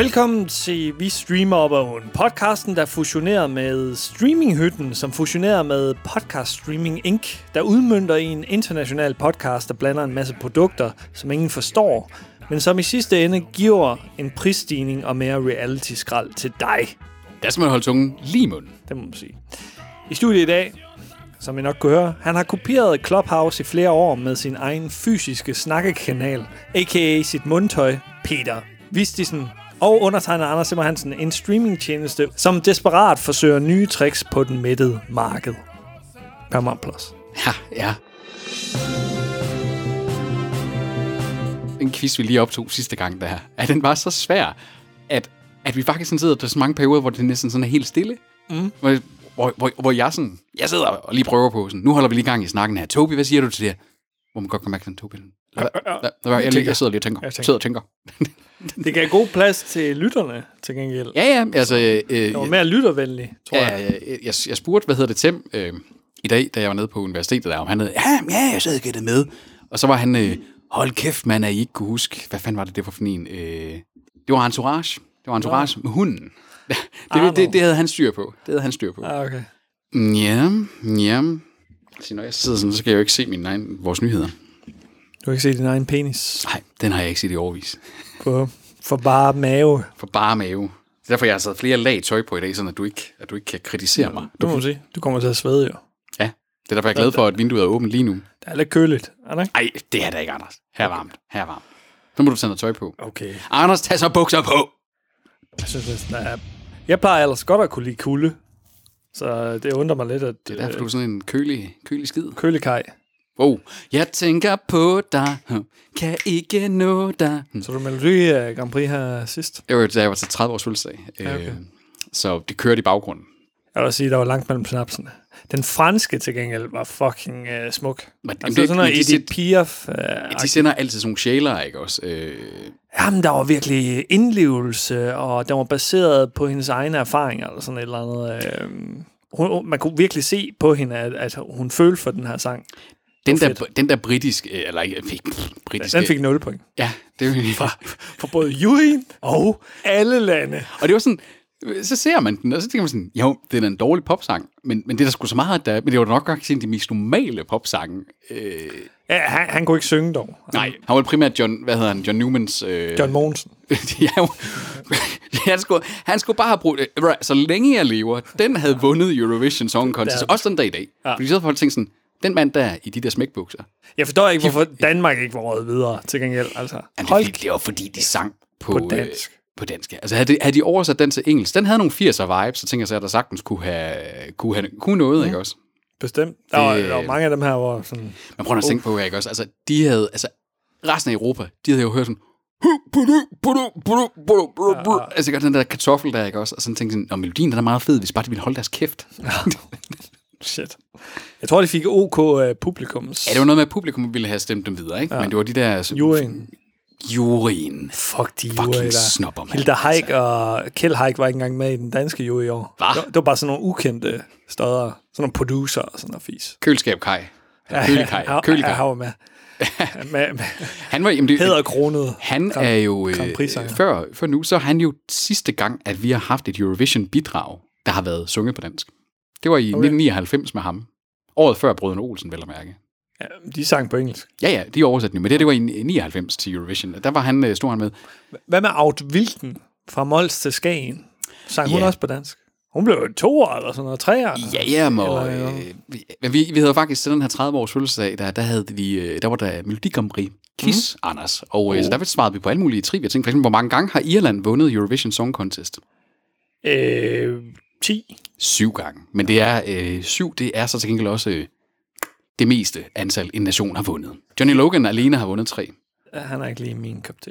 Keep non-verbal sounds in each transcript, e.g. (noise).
Velkommen til Vi Streamer Op Oven, podcasten, der fusionerer med Streaminghytten, som fusionerer med Podcast Streaming Inc., der udmyndter i en international podcast, der blander en masse produkter, som ingen forstår, men som i sidste ende giver en prisstigning og mere reality-skrald til dig. Der skal man holde tungen lige i munden. Det må man sige. I studiet i dag, som I nok kunne høre, han har kopieret Clubhouse i flere år med sin egen fysiske snakkekanal, a.k.a. sit mundtøj, Peter Vistisen, og undertegnet Anders Simmer Hansen, en streamingtjeneste, som desperat forsøger nye tricks på den mættede marked. Paramount Plus. Ja, ja. En quiz, vi lige optog sidste gang, der at den var så svær, at, at vi faktisk sådan sidder der så mange perioder, hvor det næsten sådan er helt stille. Mm. Hvor, hvor, hvor, hvor jeg sådan, jeg sidder og lige prøver på sådan, nu holder vi lige gang i snakken her. Tobi, hvad siger du til det? Hvor man godt kan mærke den Tobi. Lad, lad, lad, lad, jeg, jeg, jeg sidder lige og tænker. Jeg tænker. Sidder og tænker. Det gav god plads til lytterne, til gengæld. Ja, ja, altså... Øh, Det var mere lyttervenlig, tror jeg. Ja, jeg, jeg, jeg spurgte, hvad hedder det, Tim, øh, i dag, da jeg var nede på universitetet der, om han havde, ja, ja, jeg sad og gættede med. Og så var han, øh, hold kæft, mand, at I ikke kunne huske, hvad fanden var det, det var for en, øh, det var Entourage. Det var Entourage ja. med hunden. (laughs) det, det, det, det, havde han styr på. Det havde han styr på. Ah, okay. Ja, ja. Så når jeg sidder sådan, så kan jeg jo ikke se min egen, vores nyheder. Du kan ikke se din egen penis Nej, den har jeg ikke set i overvis. på for bare mave. For bare mave. Er derfor, jeg har sat flere lag tøj på i dag, sådan at du ikke, at du ikke kan kritisere mig. Du må sige. Du kommer til at svede jo. Ja, det er derfor, jeg er glad for, at vinduet er åbent lige nu. Det er lidt køligt, er det ikke? Ej, det er det ikke, Anders. Her er varmt. Her er varmt. Så må du tage noget tøj på. Okay. Anders, tag så bukser på. Jeg synes der er... Jeg plejer ellers godt at kunne lide kulde. Så det undrer mig lidt, at Det er derfor, du er sådan en kølig, kølig skid. kølekaj. Oh, jeg tænker på dig, kan ikke nå dig. Så du Melodi uh, Grand Prix her sidst. Det var, da jeg var til 30 års fødselsdag. Ja, okay. Øh, Så det kørte i baggrunden. Jeg vil sige, der var langt mellem snapsene. Den franske til gengæld var fucking uh, smuk. Men, Altså sådan noget de, Edith Piaf. Uh, de sender altid sådan nogle sjæler, ikke også? Øh, Jamen, der var virkelig indlevelse, og den var baseret på hendes egne erfaringer, eller sådan et eller andet. Øh, hun, man kunne virkelig se på hende, at, at hun følte for den her sang. den, var der, den der britisk, øh, eller ikke, britiske... Den fik 0 point. Ja, det er jo Fra, fra både juryen og alle lande. Og det var sådan, så ser man den, og så tænker man sådan, jo, det er da en dårlig popsang, men, men det er der sgu så meget, der, men det var nok godt en de mest normale popsange. Øh, Ja, han, han kunne ikke synge dog. nej, han var primært John, hvad hedder han, John Newmans... Øh, John Mogensen. (laughs) ja, han, skulle, han skulle bare have brugt, øh, så længe jeg lever, den havde vundet Eurovision Song Contest, også den dag i dag. Ja. Fordi så havde folk tænkt sådan, den mand der i de der smækbukser, Jeg forstår ikke, hvorfor Danmark ikke var røget videre til gengæld. Altså, Jamen, det, hold fordi, det var fordi, de sang på, På dansk. Øh, på dansk, ja. Altså, havde de, havde de oversat den til engelsk, den havde nogle 80'er vibes, så tænker jeg så, at der sagtens kunne have, kunne have kunne noget, mm. ikke også? bestemt. Der var, Det- der var mange af dem her, hvor sådan... Men prøv at tænke på, ikke også? Altså, de havde, altså, resten af Europa, de havde jo hørt sådan, ja. altså den der kartoffel der, ikke også? Og sådan tænkte sådan, og melodien den er meget fed, hvis bare de ville holde deres kæft. Ja, Shit. Jeg tror, de fik OK uh, publikums. det var noget med, at publikum ville have stemt dem videre, ikke? Ja. Men det var de der... Altså, Juryen. Juryen. Fuck de Fucking snopper, mand. Hilda Haik og Kjell Haik var ikke engang med i den danske jury i år. Hva? Det, var- det var bare sådan nogle ukendte steder. Sådan nogle producer og sådan noget fis. Køleskab Kai. Kølekaj. Ja, Kølekaj. Han var med. (laughs) med, med Han var, jamen, det, hæder kronet. Han er jo, øh, før, før nu, så er han jo sidste gang, at vi har haft et Eurovision-bidrag, der har været sunget på dansk. Det var i okay. 1999 med ham. Året før Brøden Olsen, vel at mærke. Ja, de sang på engelsk. Ja, ja, de er oversat nu, men det, det var i 99 til Eurovision. Der var han, øh, stod han med. Hvad med Aut Wilken fra Mols til Skagen? Sang hun Ja. også på dansk? Hun blev jo to år eller sådan noget, tre år. Ja, ja, Eller, øh, vi, men vi, vi havde faktisk til den her 30 års fødselsdag, der, der, havde vi, øh, der var der Melodi Grand Prix quiz, mm. Anders. Og Oh. øh, så der svarede vi på alle mulige trivia ting. For eksempel, hvor mange gange har Irland vundet Eurovision Song Contest? Øh, 10. Syv gange. Men det er øh, syv, det er så til gengæld også øh, det meste antal, en nation har vundet. Johnny Logan alene har vundet tre. Han er ikke lige min kop te.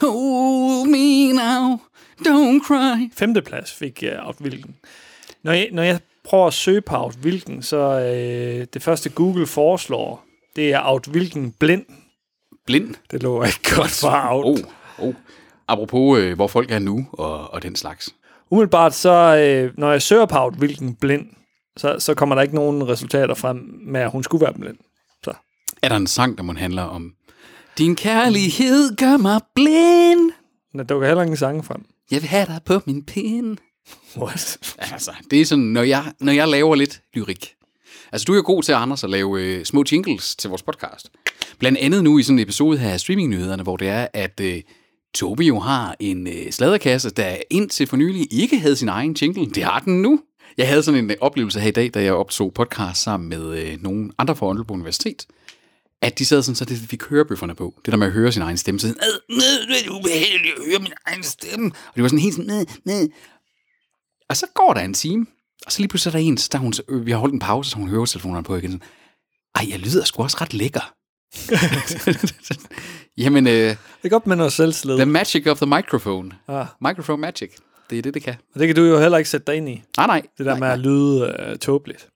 Hold me now, don't cry. Femteplads fik jeg Aut Wilken. Når jeg, når jeg prøver at søge på Aut Wilken, så øh, det første Google foreslår, det er Aut Wilken blind. Blind. Det lå ikke godt for Aut. Oh, oh. Apropos, øh, hvor folk er nu, og, og den slags. Umiddelbart så, øh, når jeg søger på Aut Wilken blind, så, så kommer der ikke nogen resultater frem med, at hun skulle være blind. Så. Er der en sang, der må handle om Din kærlighed gør mig blind? Der dukker heller ingen sange frem. Jeg vil have dig på min pind. What? Altså, det er sådan, når jeg, når jeg laver lidt lyrik. Altså, du er jo god til, Anders, at lave øh, små jingles til vores podcast. Blandt andet nu i sådan en episode her af streamingnyhederne, hvor det er, at øh, Tobi jo har en øh, sladderkasse, der indtil for nylig ikke havde sin egen jingle. Det har den nu. Jeg havde sådan en øh, oplevelse her i dag, da jeg optog podcast sammen med øh, nogle andre fra Aalborg Universitet, at de sad sådan, så det fik hørebøfferne på. Det der med at høre sin egen stemme. Så sådan, "Øh, øh, det er ubehageligt at høre min egen stemme. Og det var sådan helt sådan, øh, øh. Og så går der en time, og så lige pludselig er der en, så der er hun, så- øh, vi har holdt en pause, så hun hører telefonerne på igen. Sådan, Ej, jeg lyder sgu også ret lækker. (laughs) Jamen, øh, Det er godt med noget selvslid. the magic of the microphone. Ah, Microphone magic. Det er det, det kan. og det kan du jo heller ikke sætte dig ind i. Nej, nej. Det der nej, med at lyde uh, tåbeligt.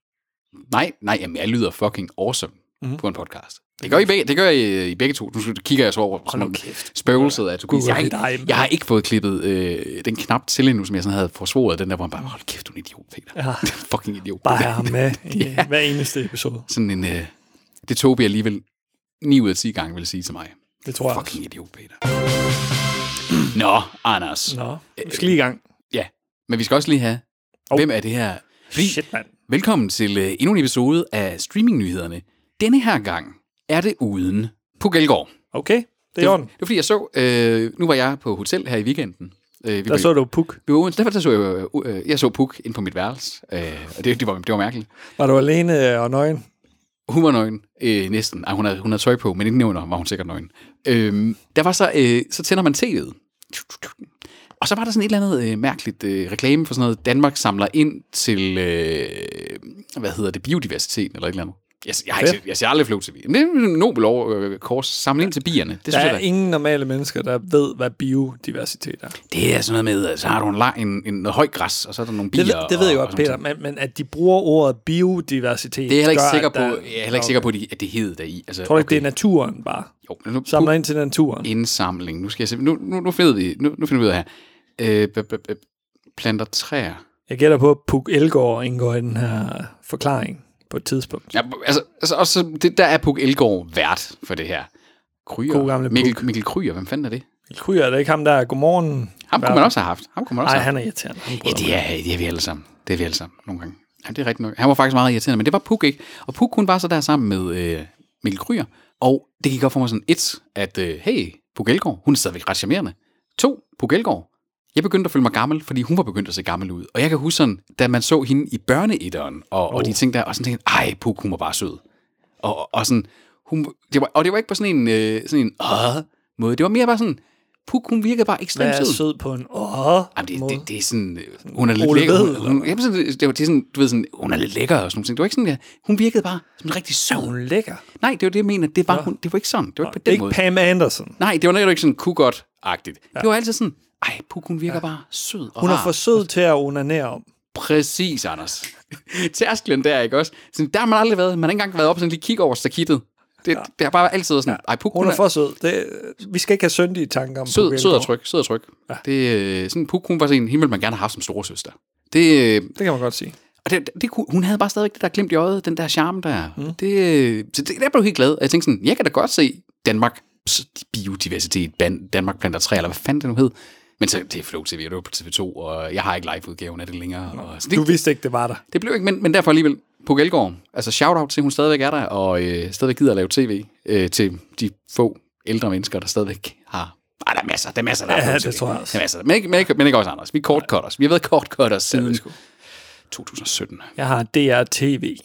Nej, nej, jamen, jeg lyder fucking awesome Mhm. mm. på en podcast. Det gør I begge, det gør I, i begge to. Nu kigger jeg så over nu om kæft. spøgelset af Tobias. Jeg, dig, jeg har ikke fået klippet øh, den knap til endnu, som jeg sådan havde forsvoret. Den der, hvor man bare, hold kæft, du er en idiot, Peter. Ja. (laughs) fucking idiot. Bare have ham med (laughs) i yeah. hver eneste episode. Sådan en, øh, det Tobi alligevel 9 ud af 10 gange vil sige til mig. Det tror jeg Fucking idiot, Peter. Nå, Anders. Nå, vi skal lige i gang. Ja, men vi skal også lige have, Hov. hvem er det her? Fordi, Shit, mand. velkommen til øh, endnu en episode af Streamingnyhederne. Denne her gang er det uden Puk Elgård. Okay, det er Det, det var fordi, jeg så, øh, nu var jeg på hotel her i weekenden. Øh, vi Der var, så du Puk. vi var, derfor der så jeg, øh, jeg så Puk ind på mit værelse, øh, og det, det, var, det var mærkeligt. Var du alene øh, og nøgen? Hun var nøgen, øh, næsten. Ej, hun havde, hun havde tøj på, men ikke nævner, var hun sikkert nøgen. Øh, der var så, øh, så tænder man tv'et. Og så var der sådan et eller andet øh, mærkeligt øh, reklame for sådan noget, Danmark samler ind til, øh, hvad hedder det, biodiversitet eller et eller andet. Jeg, jeg, har ikke, jeg ser aldrig Flow TV. Men det er en nobel over, øh, kors, ind til bierne. Det Der synes er jeg, ingen normale mennesker, der ved, hvad biodiversitet er. det er sådan noget med, så har du en, lang, en, en noget højt græs, og så er der nogle bier. Det, ved, det ved jeg godt, Peter, men, men at de bruger ordet biodiversitet... Det er jeg heller ikke gør, sikker på, der- jeg er heller ikke sikker på, at det- at det hed der i. Altså, Tror du ikke, det er naturen bare? Jo, men nu, Samler ind til naturen. indsamling. Nu skal jeg se. Nu, nu, nu finder vi, nu, nu finder vi ud af her. Øh, planter træer. Jeg gætter på, at Puk Elgård indgår i den her forklaring på et tidspunkt. Ja, altså, altså også, det, der er Puk Elgård vært for det her. Kryer. God gamle Mikkel, Puk. Mikkel Kryer, hvem fanden er det? Kryer, er det ikke ham, der er godmorgen? Ham kunne man også have haft. Ham kunne man også Nej, have han er irriterende. Ja, det er, det er vi alle sammen. Det er vi alle sammen nogle gange. Ja, det er rigtigt nok. Han var faktisk meget irriterende, men det var Puk ikke. Og Puk, hun var så der sammen med øh, Mikkel Kryer. Og det gik op for mig sådan et, at øh, hey, Puk Elgård, hun er stadigvæk ret charmerende. To, Puk Elgård. Jeg begyndte at føle mig gammel, fordi hun var begyndt at se gammel ud. Og jeg kan huske sådan, da man så hende i børneætteren, og, oh. og de ting der, og sådan tænkte, ej, Puk, hun var bare sød. Og, og sådan, hun, det var, og det var ikke på sådan en, øh, sådan en øh, måde. Det var mere bare sådan, Puk, hun virkede bare Hvad ekstremt er sød. sød på en åh Jamen, det, måde? det, det, er sådan, øh, hun er lidt lækker. Hun, hun, jamen, det, var, det sådan, du ved, sådan, hun er lidt lækker og sådan nogle ting. Det var ikke sådan, ja, hun virkede bare som en rigtig sød. hun lækker? Nej, det var det, jeg mener. Det var, hun, det var ikke sådan. Det var ikke på den ikke måde. Pam Anderson. Nej, det var netop ikke sådan kugot-agtigt. Ja. Det var altid sådan, ej, Puk, hun virker ja. bare sød og Hun er rar. for sød til at onanere om. Præcis, Anders. (laughs) Tærsklen der, ikke også? Sådan, der har man aldrig været. Man har ikke engang været op og sådan lige kigge over stakittet. Det, ja. det har bare altid været sådan, ej, Puk, Hun er for sød. Det, vi skal ikke have syndige tanker om Puk sød, sød og tryg, sød og tryg. Ja. Det, øh, sådan, Puk, hun var sådan en, ville man gerne have haft som storesøster. Det, øh, Det kan man godt sige. Og det, det, hun havde bare stadigvæk det der glimt i øjet, den der charme der. Mm. Det, så det, der blev helt glad. Og Jeg tænkte sådan, jeg kan da godt se Danmark, biodiversitet, Danmark planter træer, eller hvad fanden det nu hed. Men så, det er Flow TV, og det var på TV2, og jeg har ikke live-udgaven af det længere. Og, så det, Du vidste ikke, det var der. det blev ikke, men, men derfor alligevel på Elgård. Altså shout-out til, at hun stadigvæk er der, og øh, stadigvæk gider at lave tv øh, til de få ældre mennesker, der stadigvæk har... Ej, der er masser, der er masser, der Ja, har det TV. tror jeg også. Der er masser, men ikke, men ikke, men ikke også Anders. Vi er kortcutters. Vi har været kortcutters siden 2017. Jeg har DR-TV,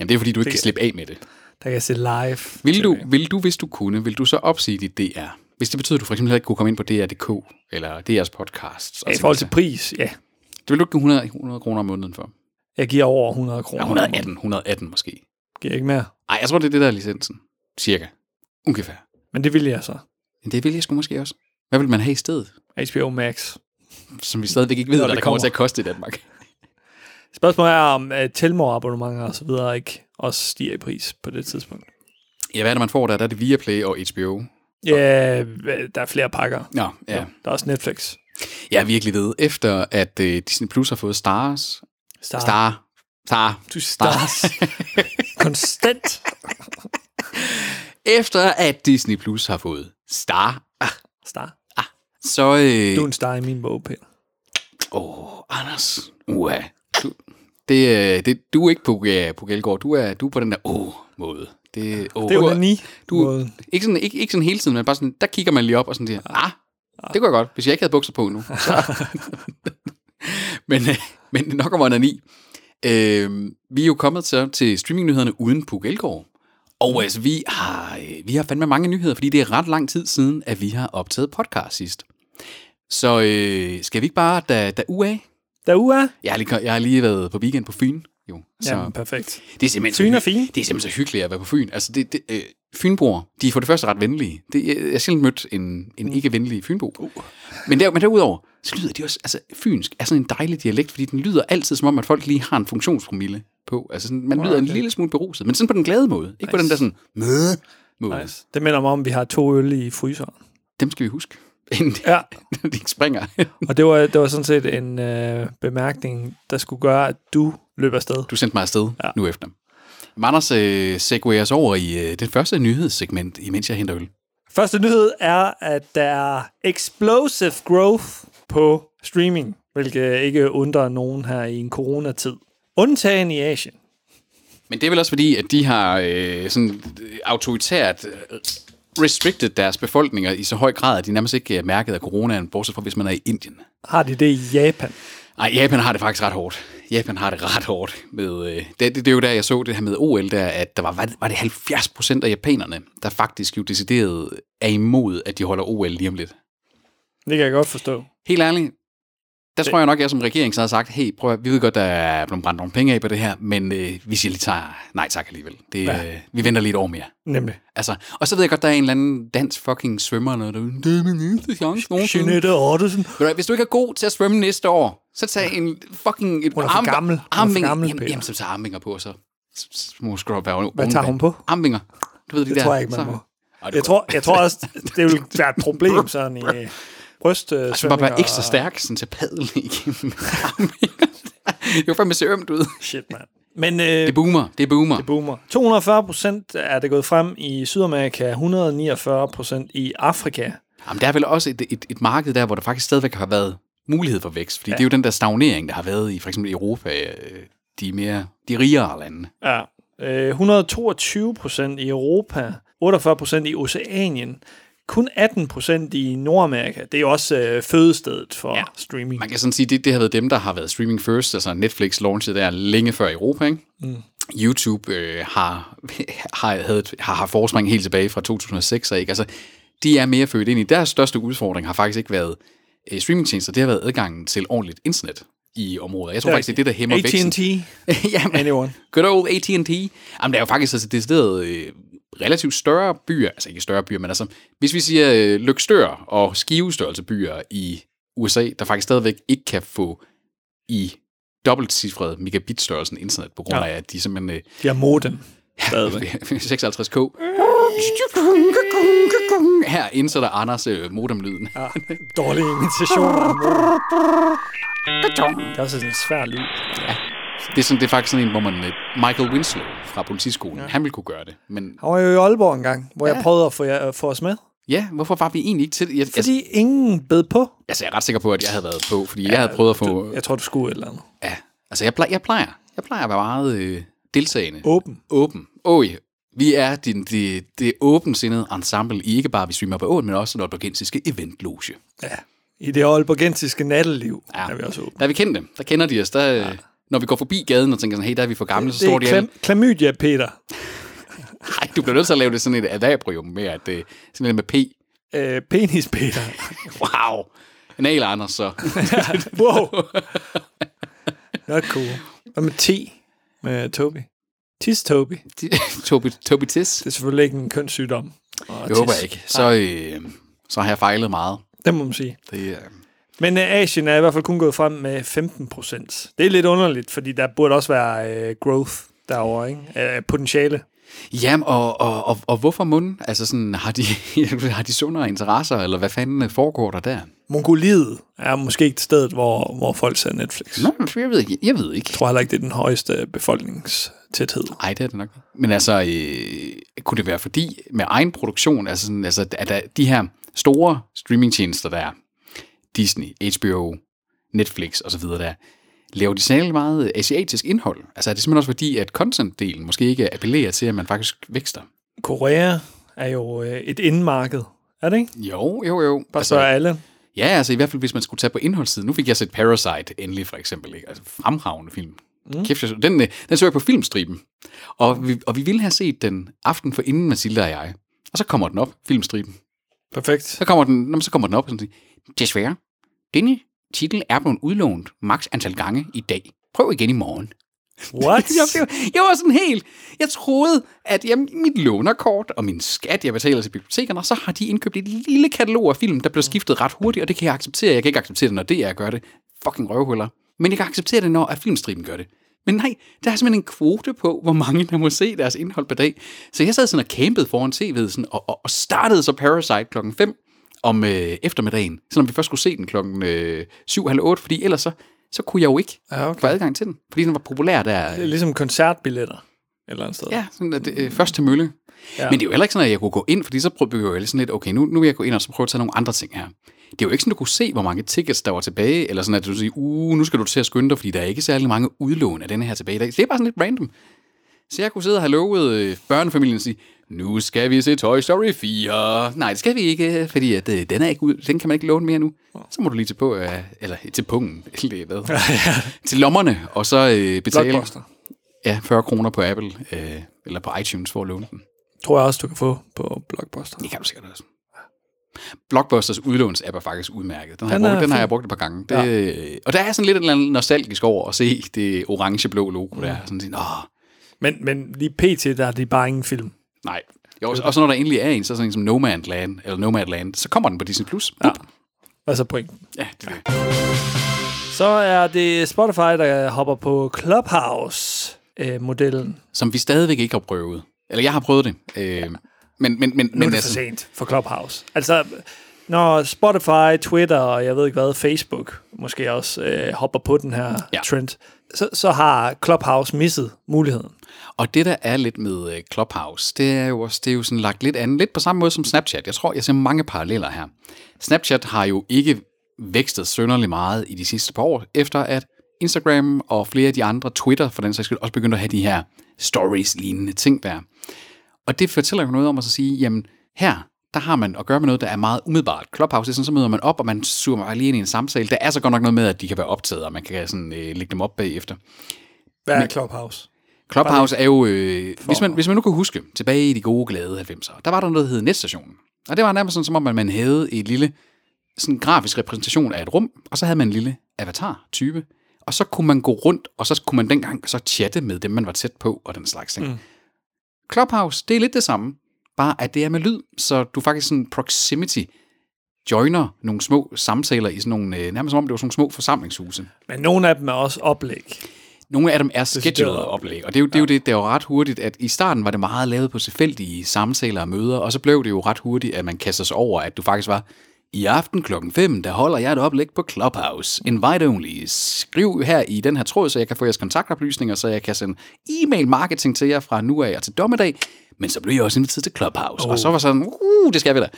Jamen, det er fordi, du ikke kan slippe af med det. der kan jeg se live. Vil du, TV. vil du, hvis du kunne, vil du så opsige dit DR? Hvis det betyder, at du for eksempel ikke kunne komme ind på DR.dk, eller DR's podcast. Ja, I forhold til pris, ja. Det vil du ikke give 100, 100 kroner om måneden for. Jeg giver over 100 kroner. Ja, 118, 118 måske. Giver ikke mere. Nej, jeg tror, det er det der er licensen. Cirka. Ungefær. Men det vil jeg så. Men det vil jeg sgu måske også. Hvad vil man have i stedet? HBO Max. Som vi stadigvæk ikke ved, hvad det der kommer kommer. til at koste i Danmark. Spørgsmålet er, om uh, Telmore-abonnementer og så videre ikke også stiger i pris på det tidspunkt. Ja, hvad er det, man får der? Der er det Viaplay og HBO. Ja, der er flere pakker. Nå, ja. Der er også Netflix. Jeg er virkelig ved, efter at uh, Disney Plus har fået Stars. Star. Star. Star. Du stars. (laughs) Konstant. (laughs) Efter at Disney Plus har fået Star. Ah, Star. Så, øh, Du er en star i min bog, Peter. Åh, oh, Anders. Uha. Du, det, øh, det, du er ikke på, ja, på Gælgaard. Du er, du er på den der åh-måde. Det, oh, Det er du, ni. du, ikke, sådan, ikke, ikke sådan hele tiden, men bare sådan, der kigger man lige op og sådan siger, ah, det kunne jeg godt, hvis jeg ikke havde bukser på nu. Så. (laughs) men, øh, men nok om onani. Øh, vi er jo kommet til, til streamingnyhederne uden Puk Elgård. Og altså, vi har, øh, vi har fandme mange nyheder, fordi det er ret lang tid siden, at vi har optaget podcast sidst. Så øh, skal vi ikke bare da, da UA? Der er Jeg har, lige, jeg har lige været på weekend på Fyn. Jo, så Jamen, perfekt. det er simpelthen Fyn så, er fin. Det er simpelthen så hyggeligt at være på Fyn. Altså, det, det, øh, Fynboer, de er for det første ret venlige. Det, jeg, har sjældent mødt en, en ikke-venlig Fynbo. Uh. Men, der, men derudover, så lyder de også, altså fynsk er sådan en dejlig dialekt, fordi den lyder altid som om, at folk lige har en funktionspromille på. Altså sådan, man lyder en okay. lille smule beruset, men sådan på den glade måde. Ikke nice. på den der sådan, møde måde. Nice. Det minder mig om, at vi har to øl i fryseren. Dem skal vi huske, (laughs) inden de, Ja, (laughs) de springer. og det var, det var sådan set en øh, bemærkning, der skulle gøre, at du løb afsted. Du sendte mig afsted Ja. nu efter. Anders øh, segwayer os over i øh, det første nyhedssegment, imens jeg henter øl. Første nyhed er, at der er explosive growth på streaming, hvilket ikke undrer nogen her i en coronatid. Undtagen i Asien. Men det er vel også fordi, at de har øh, sådan øh, autoritært øh, restricted deres befolkninger i så høj grad, at de nærmest ikke er mærket af coronaen, bortset fra hvis man er i Indien. Har de det i Japan? Nej, Japan har det faktisk ret hårdt. Japan har det ret hårdt med... Øh, det, det, det er jo der, jeg så det her med OL, der, at der var, var det- var det 70 procent af japanerne, der faktisk jo decideret er imod, at de holder OL lige om lidt. Det kan jeg godt forstå. Helt ærligt, der tror jeg nok, at jeg som regering så har sagt, hey, prøv at, vi ved godt, der er blevet brændt nogle penge af på det her, men øh, vi siger lige tager nej tak alligevel. Det, Ja. øh, vi venter lige et år mere. Nemlig. Altså, og så ved jeg godt, der er en eller anden dansk fucking svømmer, der det er min eneste chance nogensinde. Jeanette Ottesen. Hvis du ikke er god til at svømme næste år, så tag en fucking... Et Hun er for gammel. Er Armvinger. gammel, jamen, jamen, så tager armvinger på, og så små scrub Hvad tager hun på? Armvinger. Du ved, de Det der. tror jeg ikke, man så, må. Ej, Jeg tror, jeg tror også, (laughs) det vil være et problem sådan i bryst. Øh, Altså, bare være ekstra stærk, sådan til padel igennem (laughs) armvinger. Det var fandme se ømt ud. Shit, mand. Men øh, Det boomer, det er boomer. det boomer. 240 procent er det gået frem i Sydamerika, 149 procent i Afrika. Jamen, der er vel også et, et, et marked der, hvor der faktisk stadigvæk har været mulighed for vækst. Fordi ja. det er jo den der stagnering, der har været i for eksempel Europa, øh, de mere de rigere lande. Ja. Øh, 122 procent i Europa, 48 procent i Oceanien, kun 18 procent i Nordamerika. Det er jo også øh, fødestedet for ja. Streaming. Man kan sådan sige, det, det har været dem, der har været streaming first. Altså Netflix launchede der længe før Europa, ikke? Mm. YouTube øh, har, har, havde, har haft forspring helt tilbage fra 2006, ikke? Altså, de er mere født ind i. Deres største udfordring har faktisk ikke været øh, streamingtjenester, det har været adgangen til ordentligt internet i området. Jeg tror Det faktisk, det er det, der hæmmer væksten. AT&T, (laughs) Jamen, anyone. Good old AT&T. Jamen, der er jo faktisk altså decideret øh, relativt større byer, altså ikke større byer, men altså, hvis vi siger øh, Lykstør og Skivestørrelse byer i USA, der faktisk stadigvæk ikke kan få i dobbeltcifret megabit-størrelsen internet, på grund Ja. af, at de simpelthen... Øh, De har modem. (laughs) Stadigvæk. (laughs) 56k. Her indsætter Anders øh, modemlyden. Ja, dårlig imitation. Det er også en svær lyd. Det er, sådan, det er faktisk sådan en, hvor man... Øh, Michael Winslow fra politiskolen, ja. han ville kunne gøre det. Men Han var jo i Aalborg en gang, hvor ja. Ja. jeg prøvede at få, jer, få os med. ja, hvorfor var vi egentlig ikke til det? Jeg, altså, Fordi ingen bed på. altså, jeg er ret sikker på, at jeg havde været på, fordi ja, jeg havde prøvet at få... Du, jeg tror, du skulle et eller andet. Ja, altså jeg, plejer, jeg plejer, jeg plejer at være meget øh, deltagende. Åben. Åben. Oj, vi er din, det, det åbensindede ensemble i ikke bare vi streamer på åen, men også nordborgensiske eventloge. Ja. I det aalborgensiske natteliv ja. Er vi også åbne. Der er vi kendte, der kender de os. Der, ja. Når vi går forbi gaden og tænker sådan, hey, der er vi for gamle, så Det står er de klam- klamydia, Peter. (laughs) Nej, du bliver nødt til at lave det sådan et adabrium med, at det simpelthen med P. Øh, penis, Peter. (laughs) Wow. En al Anders, så. (laughs) wow. Not cool. Hvad med T med Toby? Tis Toby. (laughs) Toby, Toby Tis. Det er selvfølgelig ikke en kønssygdom. Det håber jeg ikke. Så, øh, så har jeg fejlet meget. Det må man sige. Det, øh, Men øh, Asien er i hvert fald kun gået frem med 15 procent. Det er lidt underligt, fordi der burde også være øh, growth derovre, ikke? Øh, potentiale. Jamen, og, og, og, og hvorfor munden? Altså sådan, har de, (laughs) har de sundere interesser, eller hvad fanden foregår der der? Mongoliet er måske ikke stedet, hvor, hvor folk ser Netflix. Nå, jeg ved ikke. Jeg ved ikke. Jeg tror heller ikke, det er den højeste befolkningstæthed. Ej, det er det nok. Men altså, øh, kunne det være fordi med egen produktion, altså, sådan, altså at der, de her store streamingtjenester der, Disney, HBO, Netflix osv. der, laver de særlig meget asiatisk indhold? Altså er det simpelthen også fordi, at content-delen måske ikke appellerer til, at man faktisk vækster? Korea er jo øh, et indmarked, er det ikke? Jo, jo, jo. Bare så er alle. Ja, altså i hvert fald, hvis man skulle tage på indholdssiden. Nu fik jeg set Parasite endelig, for eksempel. Ikke? Altså fremragende film. Mm. Kæft, jeg den, øh, den så jeg på filmstriben. Og vi, og vi ville have set den aften for inden Mathilde og jeg. Og så kommer den op, filmstriben. Perfekt. Så kommer den, nå, men så kommer den op og sådan desværre, denne titel er blevet udlånt maks antal gange i dag. Prøv igen i morgen. What? (laughs) jeg, blev, jeg var sådan helt... Jeg troede, at jamen, mit lånerkort og min skat, jeg betaler til bibliotekerne, så har de indkøbt et lille katalog af film, der bliver skiftet ret hurtigt, og det kan jeg acceptere. Jeg kan ikke acceptere det, når det er gør det. Fucking røvhuller. Men jeg kan acceptere det, når at filmstriben gør det. Men nej, der er simpelthen en kvote på, hvor mange der må se deres indhold per dag. Så jeg sad sådan og campede foran tv'et sådan, og, og, og startede så Parasite klokken 5 om øh, eftermiddagen, selvom vi først skulle se den klokken øh, 7 halv 8, fordi ellers så, så kunne jeg jo ikke Ja, okay. få adgang til den, fordi den var populær der. Det er ligesom koncertbilletter et eller andet sted. Ja, sådan at, øh, først til mølle. Ja. Men det er jo heller ikke sådan, at jeg kunne gå ind, fordi så prøvede jeg sådan lidt, okay, nu, nu vil jeg gå ind og så prøve at tage nogle andre ting her. Det er jo ikke sådan, du kunne se, hvor mange tickets der var tilbage, eller sådan, at du siger, uh, nu skal du til at skynde dig, fordi der er ikke særlig mange udlån af denne her tilbage. Det er bare sådan lidt random. Så jeg kunne sidde og have lovet øh, børnefamilien og sige, nu skal vi se Toy Story 4. Nej, det skal vi ikke, fordi at, øh, den, er ikke ud, den kan man ikke låne mere nu. Så må du lige til, på, øh, eller til pungen, (laughs) eller hvad, til lommerne, og så øh, betale ja, 40 kroner på Apple, øh, eller på iTunes for at låne den. Tror jeg også, du kan få på Blockbuster. Det kan du sikkert også. Blockbusters udlånsapp er faktisk udmærket. Den har, Den jeg, er brugt, den har jeg brugt et par gange. Det, ja. Og der er sådan lidt en eller anden nostalgisk over at se det orange-blå logo Mm. der. Sådan sådan, åh, Men, men lige pt, der er det bare ingen film. nej. Jo, og så når der endelig er en, så sådan en som Nomadland, eller Nomadland, så kommer den på Disney+. Plus. Ja. Er så pointen? ja det er det. Så er det Spotify, der hopper på Clubhouse-modellen. Som vi stadigvæk ikke har prøvet. Eller jeg har prøvet det. Øh, men, men, men, Nu er men det for altså, sent for Clubhouse. Altså, når Spotify, Twitter og jeg ved ikke hvad, Facebook måske også øh, hopper på den her ja. Trend, så, så har Clubhouse misset muligheden. Og det, der er lidt med øh, Clubhouse, det er jo også det er jo sådan lagt lidt an, lidt på samme måde som Snapchat. Jeg tror, jeg ser mange paralleller her. Snapchat har jo ikke vækstet sønderlig meget i de sidste par år, efter at Instagram og flere af de andre, Twitter for den sags skyld, også begyndte at have de her stories-lignende ting der. Og det fortæller jo noget om at så sige, jamen her, der har man at gøre med noget, der er meget umiddelbart. Clubhouse, er sådan, så møder man op, og man suger bare lige ind i en samtale. Der er så godt nok noget med, at de kan være optaget, og man kan sådan, øh, lægge dem op bagefter. Hvad er Clubhouse? Clubhouse er jo, øh, hvis, man, hvis man nu kan huske, tilbage i de gode glade 90'ere, der var der noget, der hed netstationen. Og det var nærmest sådan, som om at man havde et lille sådan grafisk repræsentation af et rum, og så havde man en lille avatar-type, og så kunne man gå rundt, og så kunne man dengang så chatte med dem, man var tæt på, og den slags ting. Mm. Clubhouse, det er lidt det samme, bare at det er med lyd, så du faktisk sådan proximity joiner nogle små samtaler i sådan nogle, øh, nærmest som om det var sådan nogle små forsamlingshuse. Men nogle af dem er også oplæg. Nogle af dem er scheduled oplæg, og det er jo, det, er jo det, det er jo ret hurtigt, at i starten var det meget lavet på tilfældige samtaler og møder, og så blev det jo ret hurtigt, at man kaster sig over, at du faktisk var, i aften klokken 5, der holder jeg et oplæg på Clubhouse. Invite only. Skriv her i den her tråd, så jeg kan få jeres kontaktoplysninger, så jeg kan sende e-mail marketing til jer fra nu af og til dommedag. Men så blev jeg også inviteret til Clubhouse. Oh. Og så var sådan, uh, det skal vi da.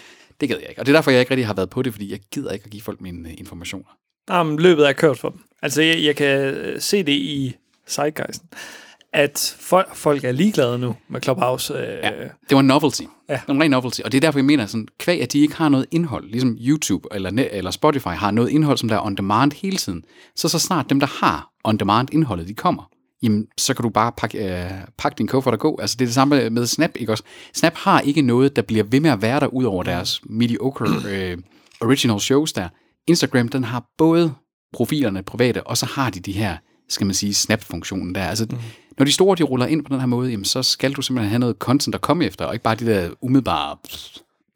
Det gider jeg ikke. Og det er derfor, jeg ikke rigtig har været på det, fordi jeg gider ikke at give folk mine øh, informationer. Jamen, løbet er kørt for dem. Altså, jeg, jeg kan øh, se det i Zeitgeisten, at folk, folk er ligeglade nu med Clubhouse. Øh, ja. Det var novelty. Ja. Det var en ren novelty. Og det er derfor, jeg mener, sådan, kvæg, at de ikke har noget indhold, ligesom YouTube eller, eller Spotify har noget indhold, som der er on demand hele tiden. Så så snart dem, der har on demand indholdet, de kommer, jamen, så kan du bare pakke, øh, pakke din kuffert og gå. Altså, det er det samme med Snap, ikke også? Snap har ikke noget, der bliver ved med at være der, ud over deres mediocre øh, original shows der. Instagram, den har både profilerne private, og så har de de her, skal man sige, snap-funktionen der. Altså, mm. Når de store, de ruller ind på den her måde, jamen, så skal du simpelthen have noget content at komme efter, og ikke bare de der umiddelbare...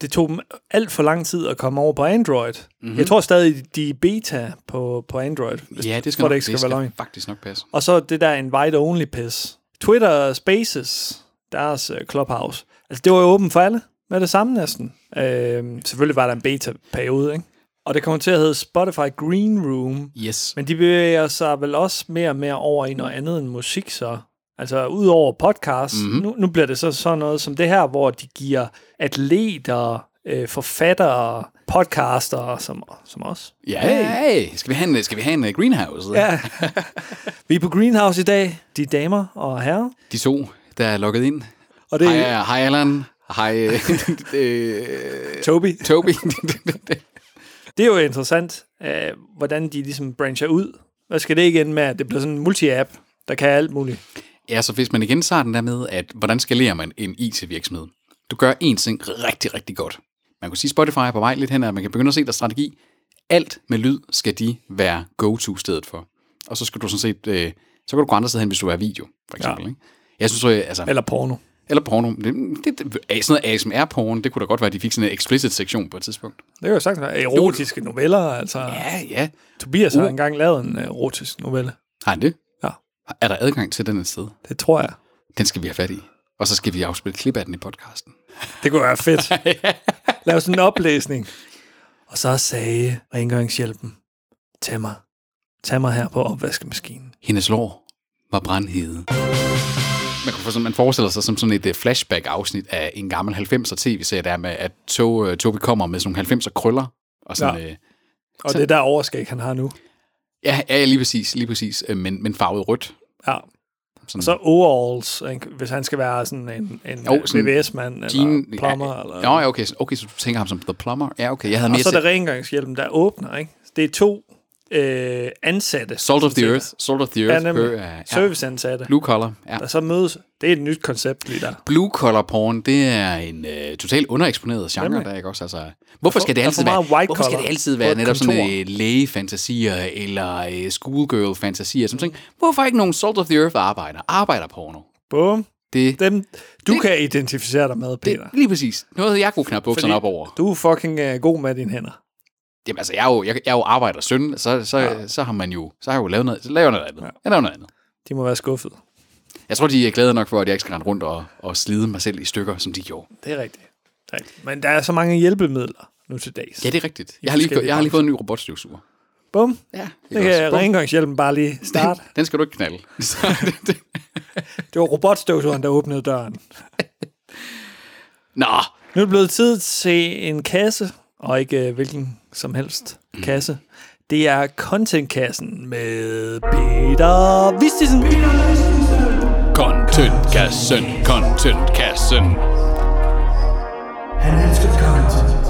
Det tog dem alt for lang tid at komme over på Android. Mm-hmm. Jeg tror stadig, de er beta på, på Android. Ja, det skal, for nok, det skal, det skal være faktisk nok passe. Og så det der invite-only pis. Twitter Spaces, deres uh, Clubhouse. Altså, det var jo åbent for alle med det samme næsten. Øh, selvfølgelig var der en beta-periode, ikke? Og det kommer til at hedde Spotify Green Room. Yes. Men de bevæger sig vel også mere og mere over i noget andet end musik, så. Altså, udover podcast, mm-hmm. nu, nu bliver det så sådan noget som det her, hvor de giver atleter, øh, forfattere, podcaster som, som os. Ja, hey. skal vi have en, skal vi have en uh, greenhouse? Ja. Vi er på Greenhouse i dag, de damer og herrer. De to, der er logget ind. Og det Hej, er hej Allan. Hej øh, (laughs) øh, Toby. Toby. (laughs) (laughs) Det er jo interessant, øh, hvordan de ligesom brancher ud. Hvad skal det ikke ende med, at det bliver sådan en multi-app, der kan alt muligt? Ja, så hvis man igen tager den der med, at hvordan skalerer man en IT-virksomhed? Du gør én ting rigtig, rigtig godt. Man kan sige, Spotify er på vej lidt hen, at man kan begynde at se der strategi. Alt med lyd skal de være go-to-stedet for. Og så skal du sådan set, øh, så kan du gå andre steder hen, hvis du er video, for eksempel. Ja. Ikke? Jeg synes, øh, altså, Eller porno. eller porno. Det, det, det, sådan noget ASMR-porn, det kunne da godt være, at de fik sådan en explicit sektion på et tidspunkt. Det kan jo sagt erotiske noveller. Altså, ja. Ja, ja. Tobias har engang lavet en øh, erotisk novelle. Har han det? Er der adgang til den et sted? Det tror jeg. Den skal vi have fat i. Og så skal vi afspille klip af den i podcasten. (laughs) Det kunne være fedt. (laughs) Lav sådan en oplæsning. Og så sagde rengøringshjælpen, tag mig. Tag mig her på opvaskemaskinen. Hendes lår var brandhede. Man, kan få sådan, man forestiller sig som sådan et uh, flashback-afsnit af en gammel 90'er tv-serie, der med, at to, uh, Toby kommer med sådan nogle 90'er krøller. Og sådan, ja. uh, Og det er der overskæg, han har nu. Ja, ja, lige præcis, lige præcis uh, men, men farvet rødt. Ja. Sådan, Og så overalls, ikke? hvis han skal være sådan en, en Jo, sådan VVS-mand eller plumber. Ja, eller, ja, okay, så- okay, så du tænker ham som The Plumber. Ja, okay, jeg havde og mere så er der rengøringshjælpen, der åbner. Ikke? Det er to øh, ansatte. Salt of the sådan Earth. Salt of the Ja, Earth. nemlig. hører jeg. ja. Serviceansatte, Blue collar, ja. der så mødes. Det er et nyt koncept lige der. Blue collar porn, det er en øh, totalt undereksponeret genre, Nemlig. der ikke også? Altså, hvorfor skal det altid være, hvorfor skal det altid være et netop sådan kontor. øh, lægefantasier eller øh, schoolgirl-fantasier? Som ting? Hvorfor ikke nogen Salt of the Earth arbejder? Arbejder porno. Bum. Det, Dem, du Det- kan identificere dig med, det, Peter. lige præcis. Noget, jeg kunne knappe bukserne op over. du er fucking uh, god med dine hænder. Jamen altså, jeg er jo, jeg, jeg er jo arbejder søn, så, så, ja. så har man jo, så har jeg jo lavet noget, så laver noget andet. Ja. Jeg laver noget andet. De må være skuffet. Jeg tror, de er glade nok for, at jeg ikke skal rende rundt og, og slide mig selv i stykker, som de gjorde. Det er rigtigt. Rigtigt. Men der er så mange hjælpemidler nu til dags. Ja, det er rigtigt. Jeg har lige, jeg har lige fået en ny robotstøvsuger. Bum. Ja, Det kan rengøringshjælpen bare lige (laughs) starte. Den skal du ikke knalde. (laughs) Det, det. Det var robotstøvsugeren, der åbnede døren. Nå, Nu er det blevet tid til en kasse, og ikke uh, hvilken som helst kasse. Det er Contentkassen med Peter Vistisen. contentkassen, contentkassen. Han elsker content.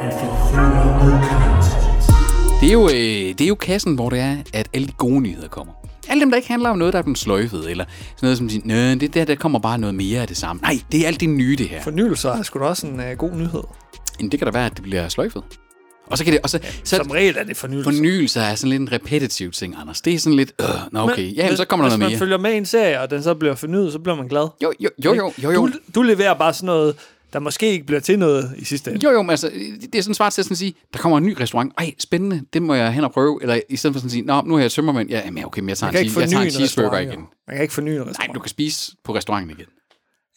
Han forfører med content. Det er, jo, øh, det er jo kassen, hvor det er, at alle de gode nyheder kommer. Alle dem, der ikke handler om noget, der er blevet sløjfet, eller sådan noget som siger, Nø, det der, der kommer bare noget mere af det samme. Nej, det er alt det nye, det her. Fornyelser er sgu da også en uh, god nyhed. Men det kan da være, at det bliver sløjfet. Og så kan det, og så, så Som regel er det fornyelser. fornyelser er sådan lidt en repetitiv ting, Anders. Det er sådan lidt, øh, nå okay, ja, men så kommer der hvis noget man mere. følger med i en serie, og den så bliver fornyet, så bliver man glad. Jo, jo, jo, jo, jo, jo. Du, du leverer bare sådan noget, der måske ikke bliver til noget i sidste ende. Jo, jo, men altså, det er sådan svært til at sådan sige, der kommer en ny restaurant, ej, spændende, det må jeg hen og prøve, eller i stedet for sådan at sige, nå, nu er jeg tømmermænd, ja, men okay, men jeg tager, Man en, jeg tager en cheeseburger igen. jo. Man kan ikke forny en Nej, restaurant. du kan spise på restauranten igen.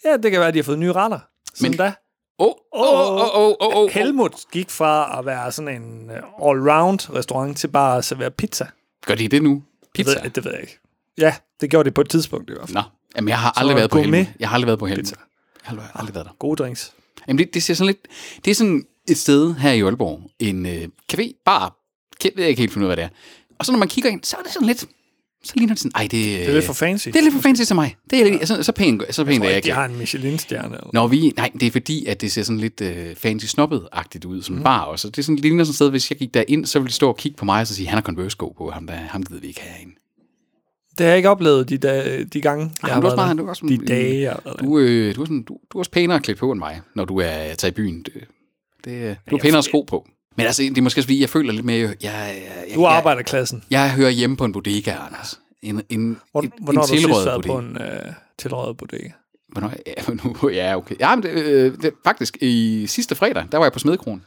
Ja, det kan være, at de har fået nye retter. Sådan Men- da. Åh, åh, åh, åh, åh, åh. Helmut gik fra at være sådan en øh, all-round restaurant til bare at servere pizza. Gør de det nu? Det Pizza? ved, det ved jeg ikke. Ja, det gjorde det på et tidspunkt i hvert fald. Nå, jamen jeg har aldrig Så været på Helmut. Jeg har aldrig været på Helmut. pizza. Jeg har aldrig, aldrig været der. Gode drinks. Jamen det, det ser sådan lidt, det er sådan et sted her i Aalborg, en øh, café, bar, jeg ved ikke helt finde ud af, hvad det er. Og så når man kigger ind, så er det sådan lidt, så ligner det sådan, ej det, Det er lidt for fancy. det er lidt for fancy til mig. Det er lidt, så, så pænt, så pænt er jeg de ikke. har en Michelin-stjerne. Eller? Når vi, nej, det er fordi, at det ser sådan lidt øh, fancy snobbet-agtigt ud, som mm. bar også. Det er sådan, det ligner sådan et sted, hvis jeg gik derind, så ville de stå og kigge på mig og så sige, han har Converse-sko på, ham, der, ham gider vi ikke have herinde. Det har jeg ikke oplevet de, da, de gange, jeg Ej, har du er også meget, der. du er også, De dage, jeg har du, øh, du, er sådan, du, du er også pænere klædt på end mig, når du er taget i byen. Det, det, øh, du har pænere sko på. Men altså, det er måske også fordi, jeg føler lidt mere, jeg, jeg, jeg, Du er jeg, arbejderklassen. jeg hører hjemme på en bodega, Anders. En, en, Hvor, en, hvornår har du sidst været på en øh, tilrådet bodega? Hvornår, ja, (laughs) nu, ja, okay. Ja, men det, øh, det, faktisk i sidste fredag, der var jeg på Smedekronen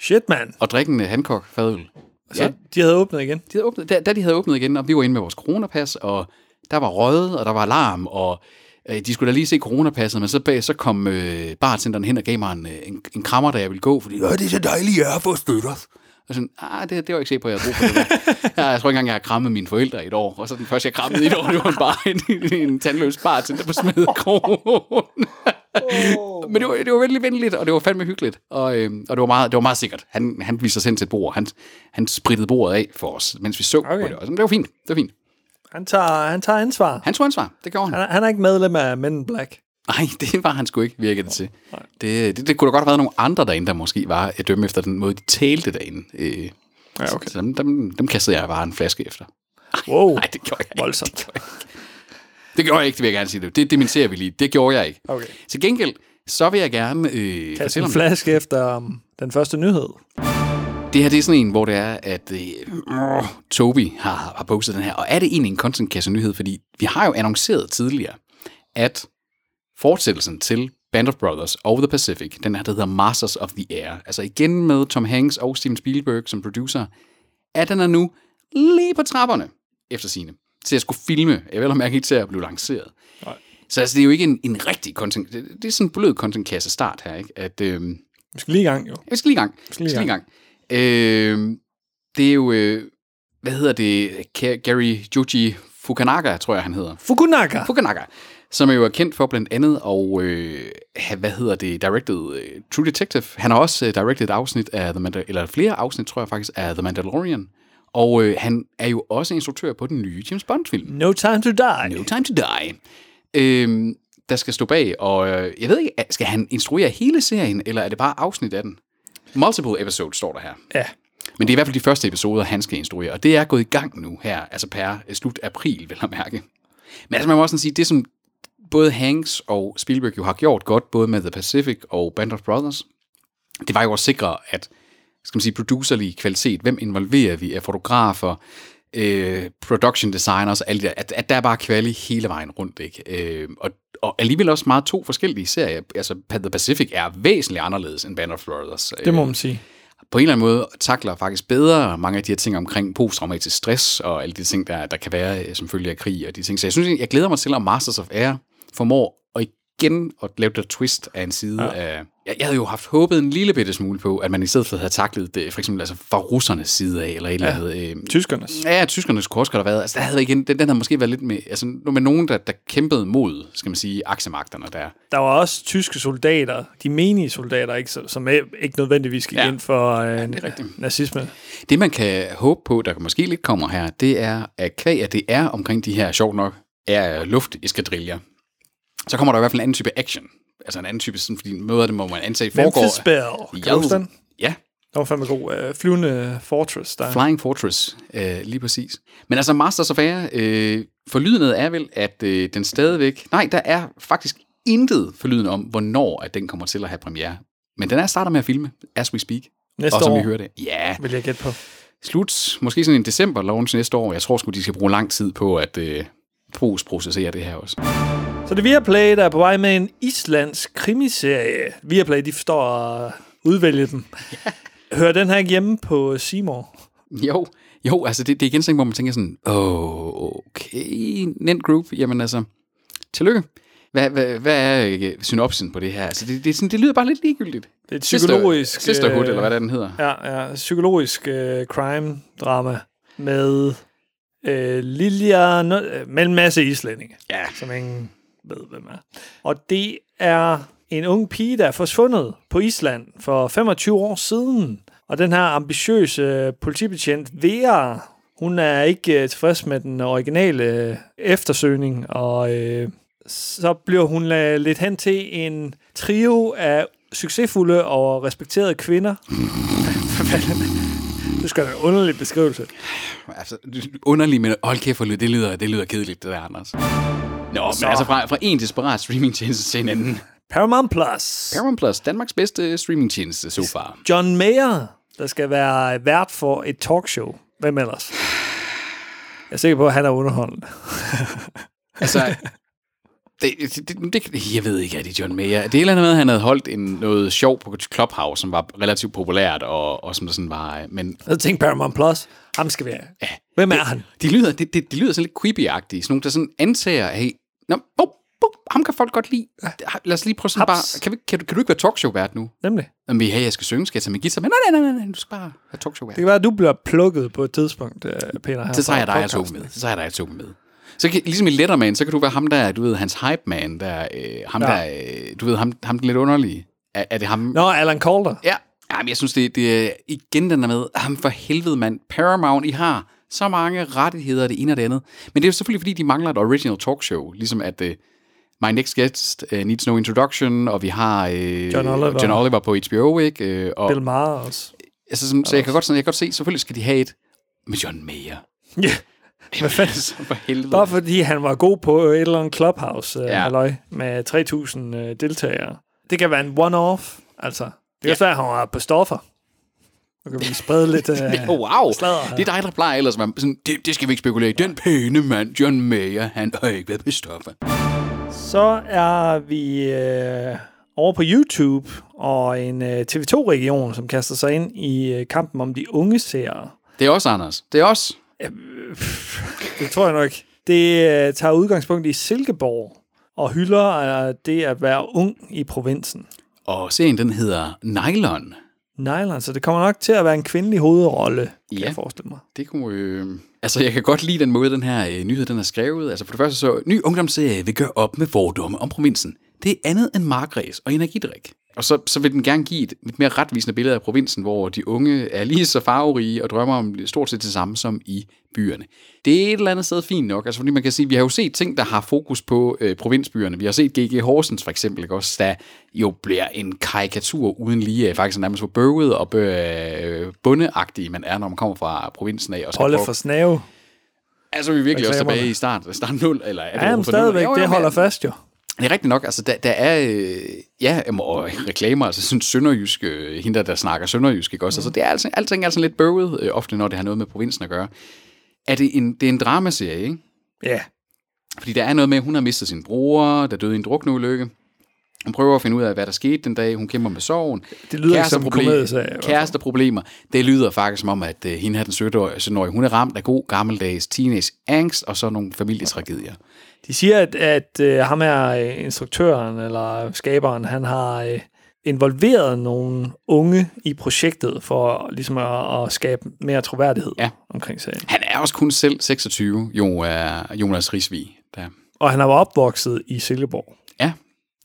Shit, mand. og drikke en Hancock fadøl. Så Ja. de havde åbnet igen. De havde åbnet, da, da de havde åbnet igen, og vi var inde med vores coronapas, og der var røget, og der var alarm, og øh, de skulle da lige se coronapasset, men så, bag, så kom øh, bartenderen hen og gav mig en, øh, en, en krammer, da jeg ville gå, fordi, det er så dejligt, jeg har fået støtter. Og sådan, ah, det, det var jeg ikke sikker på, at jeg havde brug for det der. Ja, jeg tror ikke engang, jeg har krammet mine forældre i et år. Og så den første, jeg krammede i et år, det var bare en, en tandløs bartender på smedekrogen. Men det var, det var veldig venligt, og det var fandme hyggeligt. Og, øh, og det, var meget, det var meget sikkert. Han, han viste os hen til et bord. Han, han sprittede bordet af for os, mens vi så okay. på det. Og det var fint. Det var fint. Han tager, han tager ansvar. Han tog ansvar. Det gjorde han. Han, er- han er ikke medlem af Men Black. Nej, (laughs) det var han sgu ikke, virkede det til. Det, det, det kunne da godt have været nogle andre derinde, der måske var at dømme efter den måde, de talte derinde. Øh, Ja, okay. Så dem, dem, dem kastede jeg bare en flaske efter. Wow, (laughs) Nej, det gjorde jeg ikke. voldsomt. Det gjorde jeg ikke. Det gjorde jeg ikke, det vil jeg gerne sige. Det, det dementerer vi lige. Det gjorde jeg ikke. Okay. Til gengæld, så vil jeg gerne øh, Kast fortælle en flaske efter um, den første nyhed. Det her det er sådan en, hvor det er, at øh, Toby har, har postet den her. Og er det egentlig en content nyhed? Fordi vi har jo annonceret tidligere, at fortsættelsen til Band of Brothers og The Pacific, den her, der hedder Masters of the Air, altså igen med Tom Hanks og Steven Spielberg som producer, at den er nu lige på trapperne, efter sine, til at skulle filme. Jeg vil mærke ikke til at blive lanceret. Nej. Så altså, det er jo ikke en, en rigtig content... Det, det er sådan en blød content kasse start her, ikke? At, øhm, Vi skal lige i gang, jo. jeg skal lige i gang. skal Jeg lige i skal lige i gang. Øh, det er jo, øh, hvad hedder det, Gary Joji Fukunaga, tror jeg, han hedder. Fukunaga. Fukunaga, som er jo er kendt for blandt andet og øh, hvad hedder det, directed øh, True Detective. Han har også øh, directed afsnit af The Mandal- eller flere afsnit, tror jeg faktisk, af The Mandalorian. Og øh, han er jo også instruktør på den nye James Bond-film. No time to die. No Time to Die. Øhm, der skal stå bag, og øh, jeg ved ikke, skal han instruere hele serien, eller er det bare afsnit af den? Multiple episodes står der her. Ja. Men det er i hvert fald de første episoder, han skal instruere, og det er gået i gang nu her, altså per øh, slut april, vil jeg mærke. Men altså, man må også sådan sige, det som både Hanks og Spielberg jo har gjort godt, både med The Pacific og Band of Brothers, det var jo at sikre, at skal man sige, producerlig kvalitet, hvem involverer vi af fotografer, øh, production designers, alt det der, at, at der er bare kvali hele vejen rundt, ikke? Øh, og, og alligevel også meget to forskellige serier. Altså, The Pacific er væsentligt anderledes end Band of Brothers. Det må man sige. på en eller anden måde takler faktisk bedre mange af de her ting omkring posttraumatisk stress og alle de ting, der, der kan være øh, som følge af krig og de ting. Så jeg synes, jeg glæder mig til, at Masters of Air formår igen at lave det twist af en side ja. af... Jeg, jeg havde jo haft håbet en lille bitte smule på, at man i stedet for havde taklet det, for eksempel altså fra russernes side af, eller et eller andet... Øh, Tyskernes. Ja, tyskernes kunne også godt have været. Altså, der havde igen, den, den havde måske været lidt med, altså, med nogen, der, der kæmpede mod, skal man sige, aksemagterne der. Der var også tyske soldater, de menige soldater, ikke, som- ikke nødvendigvis gik Ja. ja. ind for øh, det er rigtigt. nazisme. Det, man kan håbe på, der måske lidt kommer her, det er, at kvæg, at det er omkring de her, sjovt nok, er lufteskadriller. Så kommer der i hvert fald en anden type action. Altså en anden type, sådan, fordi noget af det må man antage foregår... Memphis Belle. Kan du den? Ja, Den var fandme god. Øh, flyvende Fortress. Der. Flying Fortress, øh, lige præcis. Men altså Masters of Air, øh, forlydende er vel, at øh, den stadigvæk... Nej, der er faktisk intet forlydende om, hvornår at den kommer til at have premiere. Men den er starter med at filme, as we speak. Næste og som år, vi hører det. Ja, vil jeg gætte på. slut, måske sådan en december launch næste år. Jeg tror sgu, de skal bruge lang tid på at øh, processere det her også. Så det er Viaplay, der er på vej med en islandsk krimiserie. Viaplay, de forstår at udvælge dem. (laughs) Hører den her ikke hjemme på Seymour? Jo, jo, altså det, det er igen sådan, hvor man tænker sådan, okay, Nent Group, jamen altså, tillykke. Hvad, hvad, hvad er øh, synopsen på det her? Altså, det, det, er sådan, det lyder bare lidt ligegyldigt. Det er et psykologisk... Sister, Sisterhood, øh, eller hvad det er, den hedder. Ja, ja. Psykologisk øh, crime-drama med øh, Lilja... No, øh, med en masse islændinge, Ja. som ingen ved, hvem er. Og det er en ung pige, der er forsvundet på Island for 25 år siden. Og den her ambitiøse øh, politibetjent, Vera, hun er ikke øh, tilfreds med den originale øh, eftersøgning, og øh, så bliver hun lidt hen til en trio af succesfulde og respekterede kvinder. (laughs) det skal være en underlig beskrivelse. Altså, underlig, men hold kæft, for det det lyder, det lyder kedeligt, det der, Anders. Nå, Så. men altså fra, fra en desperat streamingtjeneste til en anden. Paramount Plus. Paramount Plus, Danmarks bedste streamingtjeneste so far. John Mayer, der skal være vært for et talkshow. Hvem ellers? Jeg er sikker på, at han er underholdende. Altså, (laughs) det, det, det, det, jeg ved ikke, er det John Mayer. Det er et eller andet med, at han havde holdt en, noget sjov på Clubhouse, som var relativt populært, og, og som sådan var... Men Jeg tænkte Paramount Plus. Ham skal være. Ja. Hvem er han? de lyder, det, det, de lyder sådan lidt creepy-agtige. Sådan nogle, der sådan antager, hey, nå, oh, oh, ham kan folk godt lide. Lad os lige prøve sådan Haps. bare... Kan, vi, kan, du, kan du ikke være talkshow-vært nu? Nemlig. Jamen, hey, jeg skal synge, skal jeg tage min guitar? Men nej, nej, nej, nej, du skal bare være talkshow-vært. Det kan være, at du bliver plukket på et tidspunkt, øh, Peter. Her Så tager jeg dig og Tobi podcasten. med. Så tager jeg dig og Tobi med. Så kan, ligesom i Letterman, så kan du være ham der, du ved, hans hype man, der, øh, ham Ja. der, øh, du ved, ham, ham den lidt underlige. Er, er det ham? Nå, Alan Calder. Ja. Jamen, jeg synes, det, det er igen den der med, ham for helvede, mand. Paramount, I har så mange rettigheder, det ene og det andet. Men det er jo selvfølgelig, fordi de mangler et original talkshow. Ligesom at uh, My Next Guest uh, Needs No Introduction, og vi har uh, John Oliver. John Oliver på HBO, ikke? Uh, og, Bill Maher også. altså, sådan, så jeg kan, godt, sådan, jeg kan godt se, selvfølgelig skal de have et med John Mayer. Ja. Hvad (laughs) fanden? For helvede. Bare fordi han var god på et eller andet clubhouse øh, Ja. halløj, med 3.000 øh, deltagere. Det kan være en one-off, altså. Det kan også være, at han var på stoffer. Så kan vi sprede lidt... (laughs) Øh, Oh, wow, sladder her. det er dig, der plejer ellers være sådan, det, det skal vi ikke spekulere i. Den pæne mand, John Mayer, han har ikke været på stoffer. Så er vi øh, over på YouTube og en øh, TV2-region, som kaster sig ind i øh, kampen om de unge seere. Det er også Anders. Det er også. (laughs) Det tror jeg nok. Det øh, tager udgangspunkt i Silkeborg og hylder det at være ung i provinsen. Og serien, den hedder Nylon. Nylon, så det kommer nok til at være en kvindelig hovedrolle, kan Ja. jeg forestille mig. Det kunne... Øh... Altså, jeg kan godt lide den måde, den her øh, nyhed, den er skrevet. Altså, for det første så, ny ungdomsserie vil gøre op med fordomme om provinsen. Det er andet end markræs og energidrik. Og så, så vil den gerne give et lidt mere retvisende billede af provinsen, hvor de unge er lige så farverige og drømmer om stort set det samme som i byerne. Det er et eller andet sted fint nok, altså fordi man kan sige, vi har jo set ting, der har fokus på øh, provinsbyerne. Vi har set G.G. Horsens for eksempel, ikke også, der jo bliver en karikatur uden lige, øh, faktisk nærmest for bøvet og øh, bundeagtig, man er, når man kommer fra provinsen af. Og skal Holde for snave. Altså, vi er virkelig også tilbage i start, start 0, eller er det Ja, men stadigvæk, det holder fast jo. Det er rigtigt nok, altså der, der er, øh, ja, og reklamer, altså sådan sønderjysk, øh, hende der, snakker sønderjysk, ikke også? Mm. Altså det er altså, alting er sådan lidt bøvet, øh, ofte når det har noget med provinsen at gøre. Er det en, det er en dramaserie, ikke? Ja. Fordi der er noget med, at hun har mistet sin bror, der døde i en drukneulykke. Hun prøver at finde ud af, hvad der skete den dag. Hun kæmper med sorgen. Det lyder ikke som fald. Kæresteproblemer. Det lyder faktisk som om, at uh, hende her, den 17-årige, 17-årige, hun er ramt af god gammeldags teenage angst og så nogle familietragedier. De siger, at, at øh, ham er øh, instruktøren eller skaberen, han har øh, involveret nogle unge i projektet for ligesom at, at skabe mere troværdighed Ja. omkring serien. Han er også kun selv 26, jo er Jonas Risvig. Der. Og han er opvokset i Silkeborg. Ja,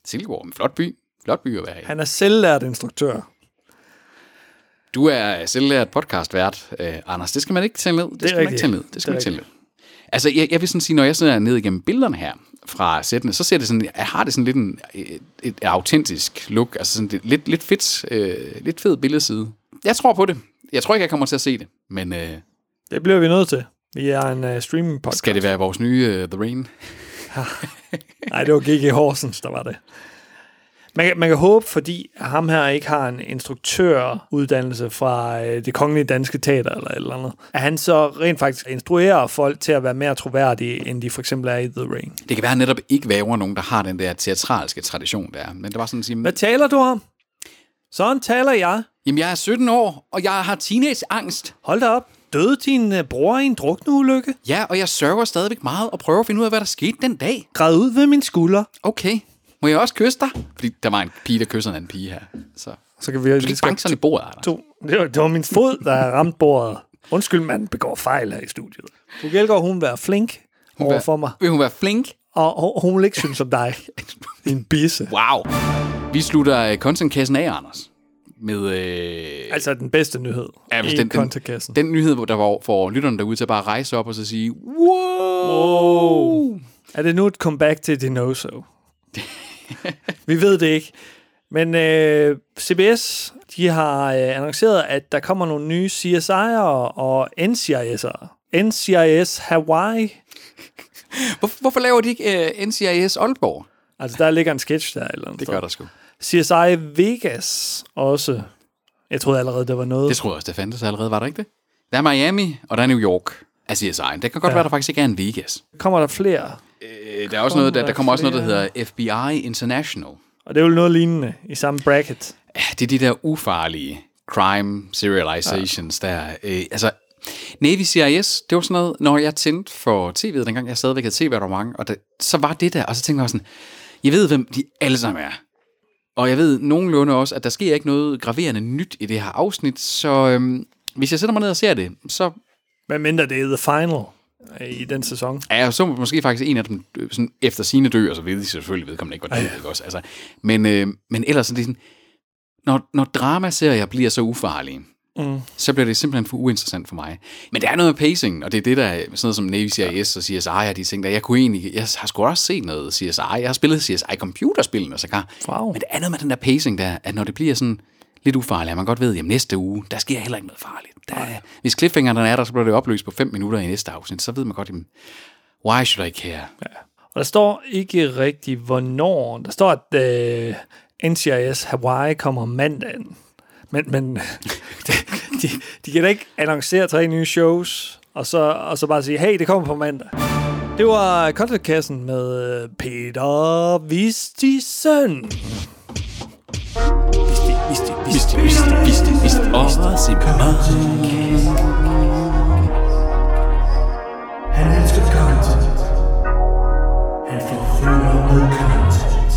Silkeborg, en flot by. Flot by at være i. Han er selvlært instruktør. Du er selvlært podcastvært, øh, Anders. Det skal man ikke tælle ned. Det, er skal man ikke rigtigt. tælle ned. Det skal Det man ikke tælle ned. Altså, jeg, jeg vil sådan sige, når jeg sidder ned igennem billederne her fra sættene, så ser det sådan, jeg har det sådan lidt en, et, et autentisk look, altså sådan det, lidt, lidt fedt, øh, lidt fed billedside. Jeg tror på det. Jeg tror ikke, jeg kommer til at se det, men øh, Det bliver vi nødt til. Vi er en uh, streaming podcast. skal det være vores nye uh, The Rain? (laughs) Nej, det var G.G. Horsens, der var det. Man, kan- man kan håbe, fordi ham her ikke har en instruktøruddannelse fra øh, det kongelige danske teater eller et eller andet, at han så rent faktisk instruerer folk til at være mere troværdige, end de for eksempel er i The Ring. Det kan være, at han netop ikke væver nogen, der har den der teatralske tradition der. Men det var sådan at sige, Hvad taler du om? Sådan taler jeg. jamen jeg er 17 år, og jeg har teenageangst. Hold da op. Døde din øh, bror i en drukneulykke? Ja, og jeg sørger stadigvæk meget og prøver at finde ud af, hvad der skete den dag. Græd ud ved min skulder. Okay, må jeg også kysse dig? Fordi der var en pige, der kysser en anden pige her. Så Så kan vi du skal ikke banke sådan i bordet, Anders. to. Det var, det var min fod, der ramte bordet. Undskyld, man begår fejl her i studiet. Du Gjelgaard, hun vil være flink over for mig, Vil hun være flink? og hun- hun vil ikke synes om dig. (laughs) Din bisse. Wow. Vi slutter øh, contentkassen af, Anders. Med øh, Altså den bedste nyhed Ja, i den- den- kontakassen. den nyhed, hvor der var for lytterne derude til at bare rejse op og så sige, wow. Oh. Er det nu et comeback til Dinoso? (laughs) (laughs) Vi ved det ikke. Men øh, CBS, de har øh, annonceret, at der kommer nogle nye CSI'er og NCIS'er. NCIS Hawaii. Hvor, hvorfor laver de ikke uh, NCIS Aalborg? Altså, der ligger en sketch der. Eller andet Det gør der sgu. CSI Vegas også. Jeg troede allerede, det var noget. Det tror jeg også, det fandtes allerede, var der ikke det? Der er Miami, og der er New York af CSI'en. Det kan godt ja. være, der faktisk ikke er en Vegas. Kommer der flere? Øh, der, er også noget, der, Kommer der kommer også noget, der flere? hedder FBI International. Og det er jo noget lignende i samme bracket. Ja, det er de der ufarlige crime serializations, ja. der... Øh, altså, Navy CIS, det var sådan noget, når jeg tændte for tv'et, dengang jeg stadigvæk havde tv-abonnement, og det, så var det der, og så tænkte jeg sådan, jeg ved, hvem de alle sammen er. Og jeg ved nogenlunde også, at der sker ikke noget graverende nyt i det her afsnit, så øhm, hvis jeg sætter mig ned og ser det, så Hvad mindre det er The Final. i den sæson. Ja, så måske faktisk en af dem øh, sådan, efter sine dø, og så ved de selvfølgelig vedkommende ikke, hvordan det også. Altså, men, øh, men ellers er det sådan, når, når dramaserier bliver så ufarlige, mm. så bliver det simpelthen for uinteressant for mig. Men der er noget med pacing, og det er det, der er sådan noget som Navy CIS og CSI og de ting, der jeg kunne egentlig, jeg har sgu også set noget CSI, jeg har spillet CSI computerspillene, så kan. Wow. Men det er noget med den der pacing der, at når det bliver sådan lidt ufarligt, at man godt ved, at næste uge, der sker heller ikke noget farligt. Der, hvis cliffhangerne er der, så bliver det opløst på 5 minutter i næste afsnit, så ved man godt, jamen, why should I care? Og der står ikke rigtigt, hvornår. Der står, at øh, NCIS Hawaii kommer mandagen. Men, men (laughs) de, de, de kan da ikke annoncere tre nye shows, og så, og så bare sige, hey, det kommer på mandag. Det var Contentkassen med øh, Peter Vistisen. Visti, Visti, Visti, Visti, Visti, Visti, Åh, Simon. Han elsker content. Han forfører med content.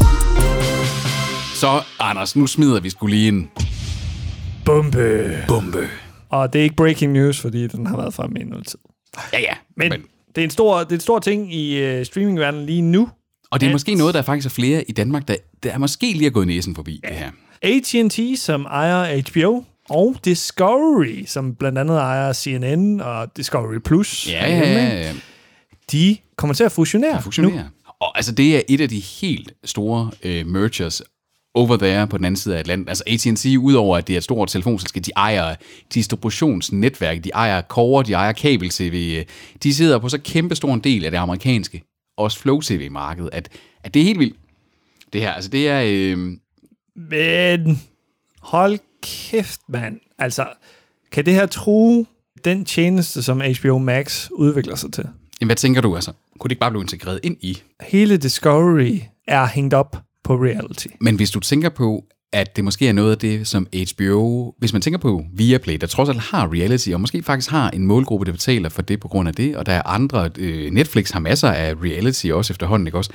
Så, Anders, nu smider vi skulle lige en Bombe. bombe. Og det er ikke breaking news, fordi den har været fremme i noget tid. Ja, ja. Men, men det er en stor, det er en stor ting i uh, streamingverdenen lige nu. og det er at- måske noget, der faktisk er flere i Danmark, der, der er måske lige er gået næsen forbi det her. AT&T, som ejer HBO, og Discovery, som blandt andet ejer CNN og Discovery Plus, Ja, ja, ja, ja. de kommer til at fusionere. Fusionere. Og altså, det er et af de helt store øh, mergers over there på den anden side af Atlanten. Altså AT&T, udover at det er et stort telefonselskab, de ejer distributionsnetværk, de ejer core, de ejer kabel-tv. øh, De sidder på så kæmpe stor en del af det amerikanske, også flow-tv-marked, at, at det er helt vildt. Det her, altså det er... Øh, Men hold kæft, mand. Altså, kan det her true den tjeneste, som HBO Max udvikler sig til? jamen, hvad tænker du altså? Kunne det ikke bare blive integreret ind i? Hele Discovery er hængt op på reality. Men hvis du tænker på, at det måske er noget af det, som HBO... Hvis man tænker på Viaplay, der trods alt har reality, og måske faktisk har en målgruppe, der betaler for det på grund af det, og der er andre... Øh, Netflix har masser af reality også efterhånden, ikke også?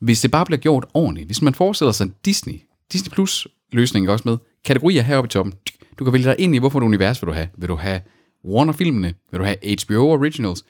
Hvis det bare bliver gjort ordentligt, hvis man forestiller sig Disney, Disney Plus løsningen også med, kategorier heroppe i toppen, du kan vælge dig ind i, hvorfor univers vil du have. Vil du have Warner-filmene? Vil du have HBO Originals?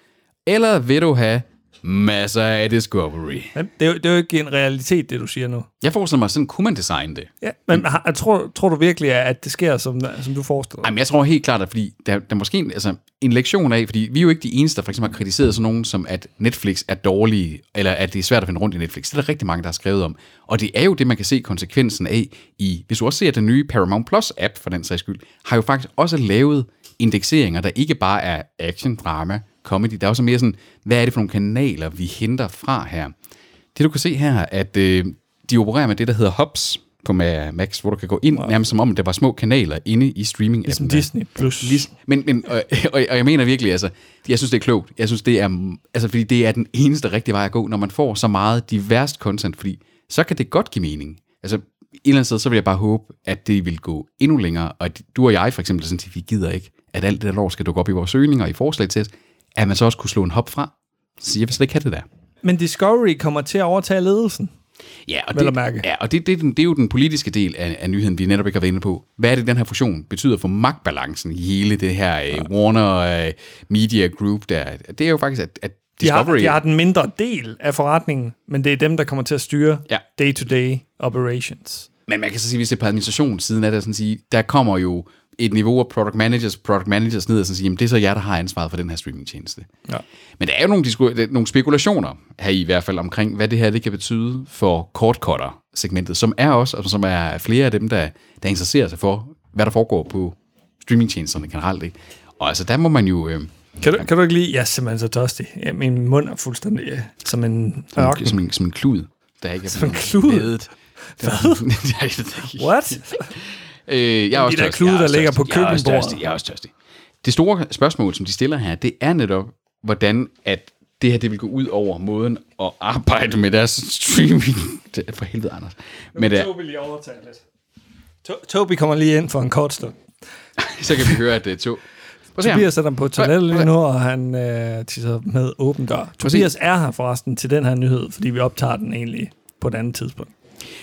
Eller vil du have masser af Discovery? Men det er, jo, det er jo ikke en realitet, det du siger nu. Jeg forestiller mig, sådan kunne man designe det. Ja, men har, tror, tror du virkelig, at det sker, som, som du forestiller dig? Jamen, jeg tror helt klart, at fordi der, der er måske en, altså, en lektion af, fordi vi er jo ikke de eneste, der for eksempel har kritiseret sådan nogen, som at Netflix er dårlige, eller at det er svært at finde rundt i Netflix. Det er der rigtig mange, der har skrevet om. Og det er jo det, man kan se konsekvensen af i, hvis du også ser den nye Paramount Plus app, for den sags skyld, har jo faktisk også lavet indekseringer, der ikke bare er action, drama, comedy. Der er også mere sådan, hvad er det for nogle kanaler, vi henter fra her? Det du kan se her, at øh, de opererer med det, der hedder Hubs på Ma- Max, hvor du kan gå ind, wow. nærmest som om, der var små kanaler inde i streaming Ligesom Disney Plus. Lig, men, men og, og, og, jeg mener virkelig, altså, jeg synes, det er klogt. Jeg synes, det er, altså, fordi det er den eneste rigtige vej at gå, når man får så meget diverst content, fordi så kan det godt give mening. Altså, et eller andet sted, så vil jeg bare håbe, at det vil gå endnu længere, og at du og jeg for eksempel, sådan, at vi gider ikke, at alt det der lov skal dukke op i vores søgninger og i forslag til os, at man så også kunne slå en hop fra. Så jeg vil slet ikke have det der. Men Discovery kommer til at overtage ledelsen. Ja, og det, mærke. Ja, og det, det, er den- det er jo den politiske del af, af nyheden, vi netop ikke har været inde på. Hvad er det, den her fusion betyder for magtbalancen i hele det her uh, Warner uh, Media Group? Der, det er jo faktisk, at, at De har, Discovery... de har den mindre del af forretningen, men det er dem, der kommer til at styre Ja. day-to-day operations. Men man kan så sige, hvis det er på administrationssiden, er det sådan at sige, der kommer jo et niveau af product managers, product managers ned og sige, jamen det er så jer, der har ansvaret for den her streamingtjeneste. Ja. Men der er jo nogle, disku- nogle spekulationer her i hvert fald omkring, hvad det her det kan betyde for kortcutter-segmentet, som er også, og som er flere af dem, der, der interesserer sig for, hvad der foregår på streamingtjenesterne generelt. Ikke? Og altså, der må man jo... Øh, Kan du, kan du ikke lide? Jeg er simpelthen så tørstig. Ja, min mund er fuldstændig øh, som en ørken. som, en, som en klud, der ikke er Som en blevet klud? Hvad? (laughs) jeg ved det ikke. What? (laughs) Øh, jeg er også der tørstig. klude, er der ligger på er køkkenbordet. Jeg er også tørstig. Det store spørgsmål, som de stiller her, det er netop, hvordan at det her det vil gå ud over måden at arbejde med deres streaming. Det er for helvede, Anders. Men det, Tobi lige overtage lidt. To- Tobi kommer lige ind for en kort stund. (laughs) så kan vi høre, at det er to. Ham. Tobias sætter dem på toilettet lige nu, og han øh, tisser med åben dør. Tobias er her forresten til den her nyhed, fordi vi optager den egentlig på et andet tidspunkt.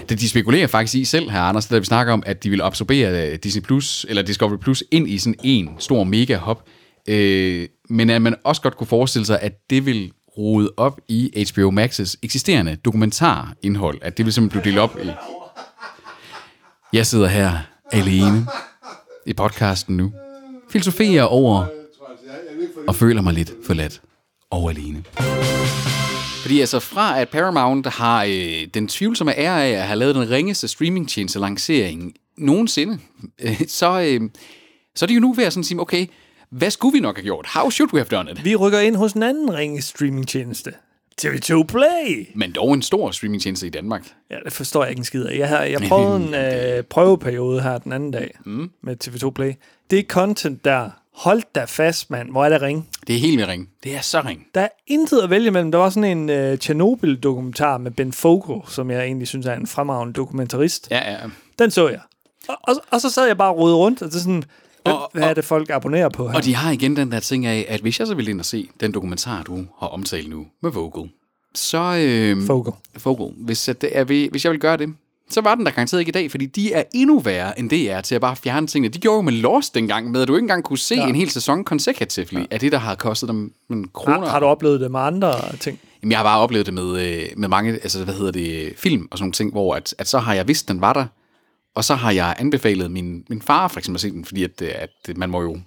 Det, de spekulerer faktisk i selv her, Anders, da vi snakker om, at de vil absorbere øh, Disney Plus, eller Discovery Plus ind i sådan en stor mega hub. Øh, men at man også godt kunne forestille sig, at det vil rode op i HBO Max's eksisterende dokumentarindhold. At det vil simpelthen blive delt op i... Jeg sidder her alene i podcasten nu. Filosoferer over og føler mig lidt forladt og alene. Fordi altså fra at Paramount har øh, den tvivlsomme ære af at have lavet den ringeste streamingtjeneste lancering nogensinde, øh, så, øh, så er det jo nu ved at sådan sige, okay, hvad skulle vi nok have gjort? How should we have done it? Vi rykker ind hos en anden ringe streamingtjeneste. TV2 Play. Men dog en stor streamingtjeneste i Danmark. Ja, det forstår jeg ikke en skid af. Jeg, har, jeg (laughs) prøvede en øh, prøveperiode her den anden dag mm. med TV2 Play. Det er content der. Hold da fast, mand. Hvor er det ring? Det er helt med ring. Det er så ring. Der er intet at vælge mellem. Der var sådan en øh, Chernobyl-dokumentar med Ben Fogo, som jeg egentlig synes er en fremragende dokumentarist. Ja, ja. Den så jeg. Og, og, og så sad jeg bare og rodede rundt, og det er sådan, hvad, Og- hvad er det, folk abonnerer på her? Og de har igen den der ting af, at hvis jeg så ville ind og se den dokumentar, du har omtalt nu med Vogel, så... Øh, Fogo. Vogel. Hvis, at det er, hvis jeg vil gøre det, så var den der garanteret ikke i dag, fordi de er endnu værre end det er til at bare fjerne tingene. De gjorde jo med Lost dengang med, at du ikke engang kunne se ja. en hel sæson consecutively ja. af det, der har kostet dem en kroner. Har, har du oplevet det med andre ting? Jamen, jeg har bare oplevet det med, øh, med mange, altså hvad hedder det, film og sådan nogle ting, hvor at, at så har jeg vidst, den var der, og så har jeg anbefalet min, min far for eksempel at se den, fordi at, øh, at man må jo,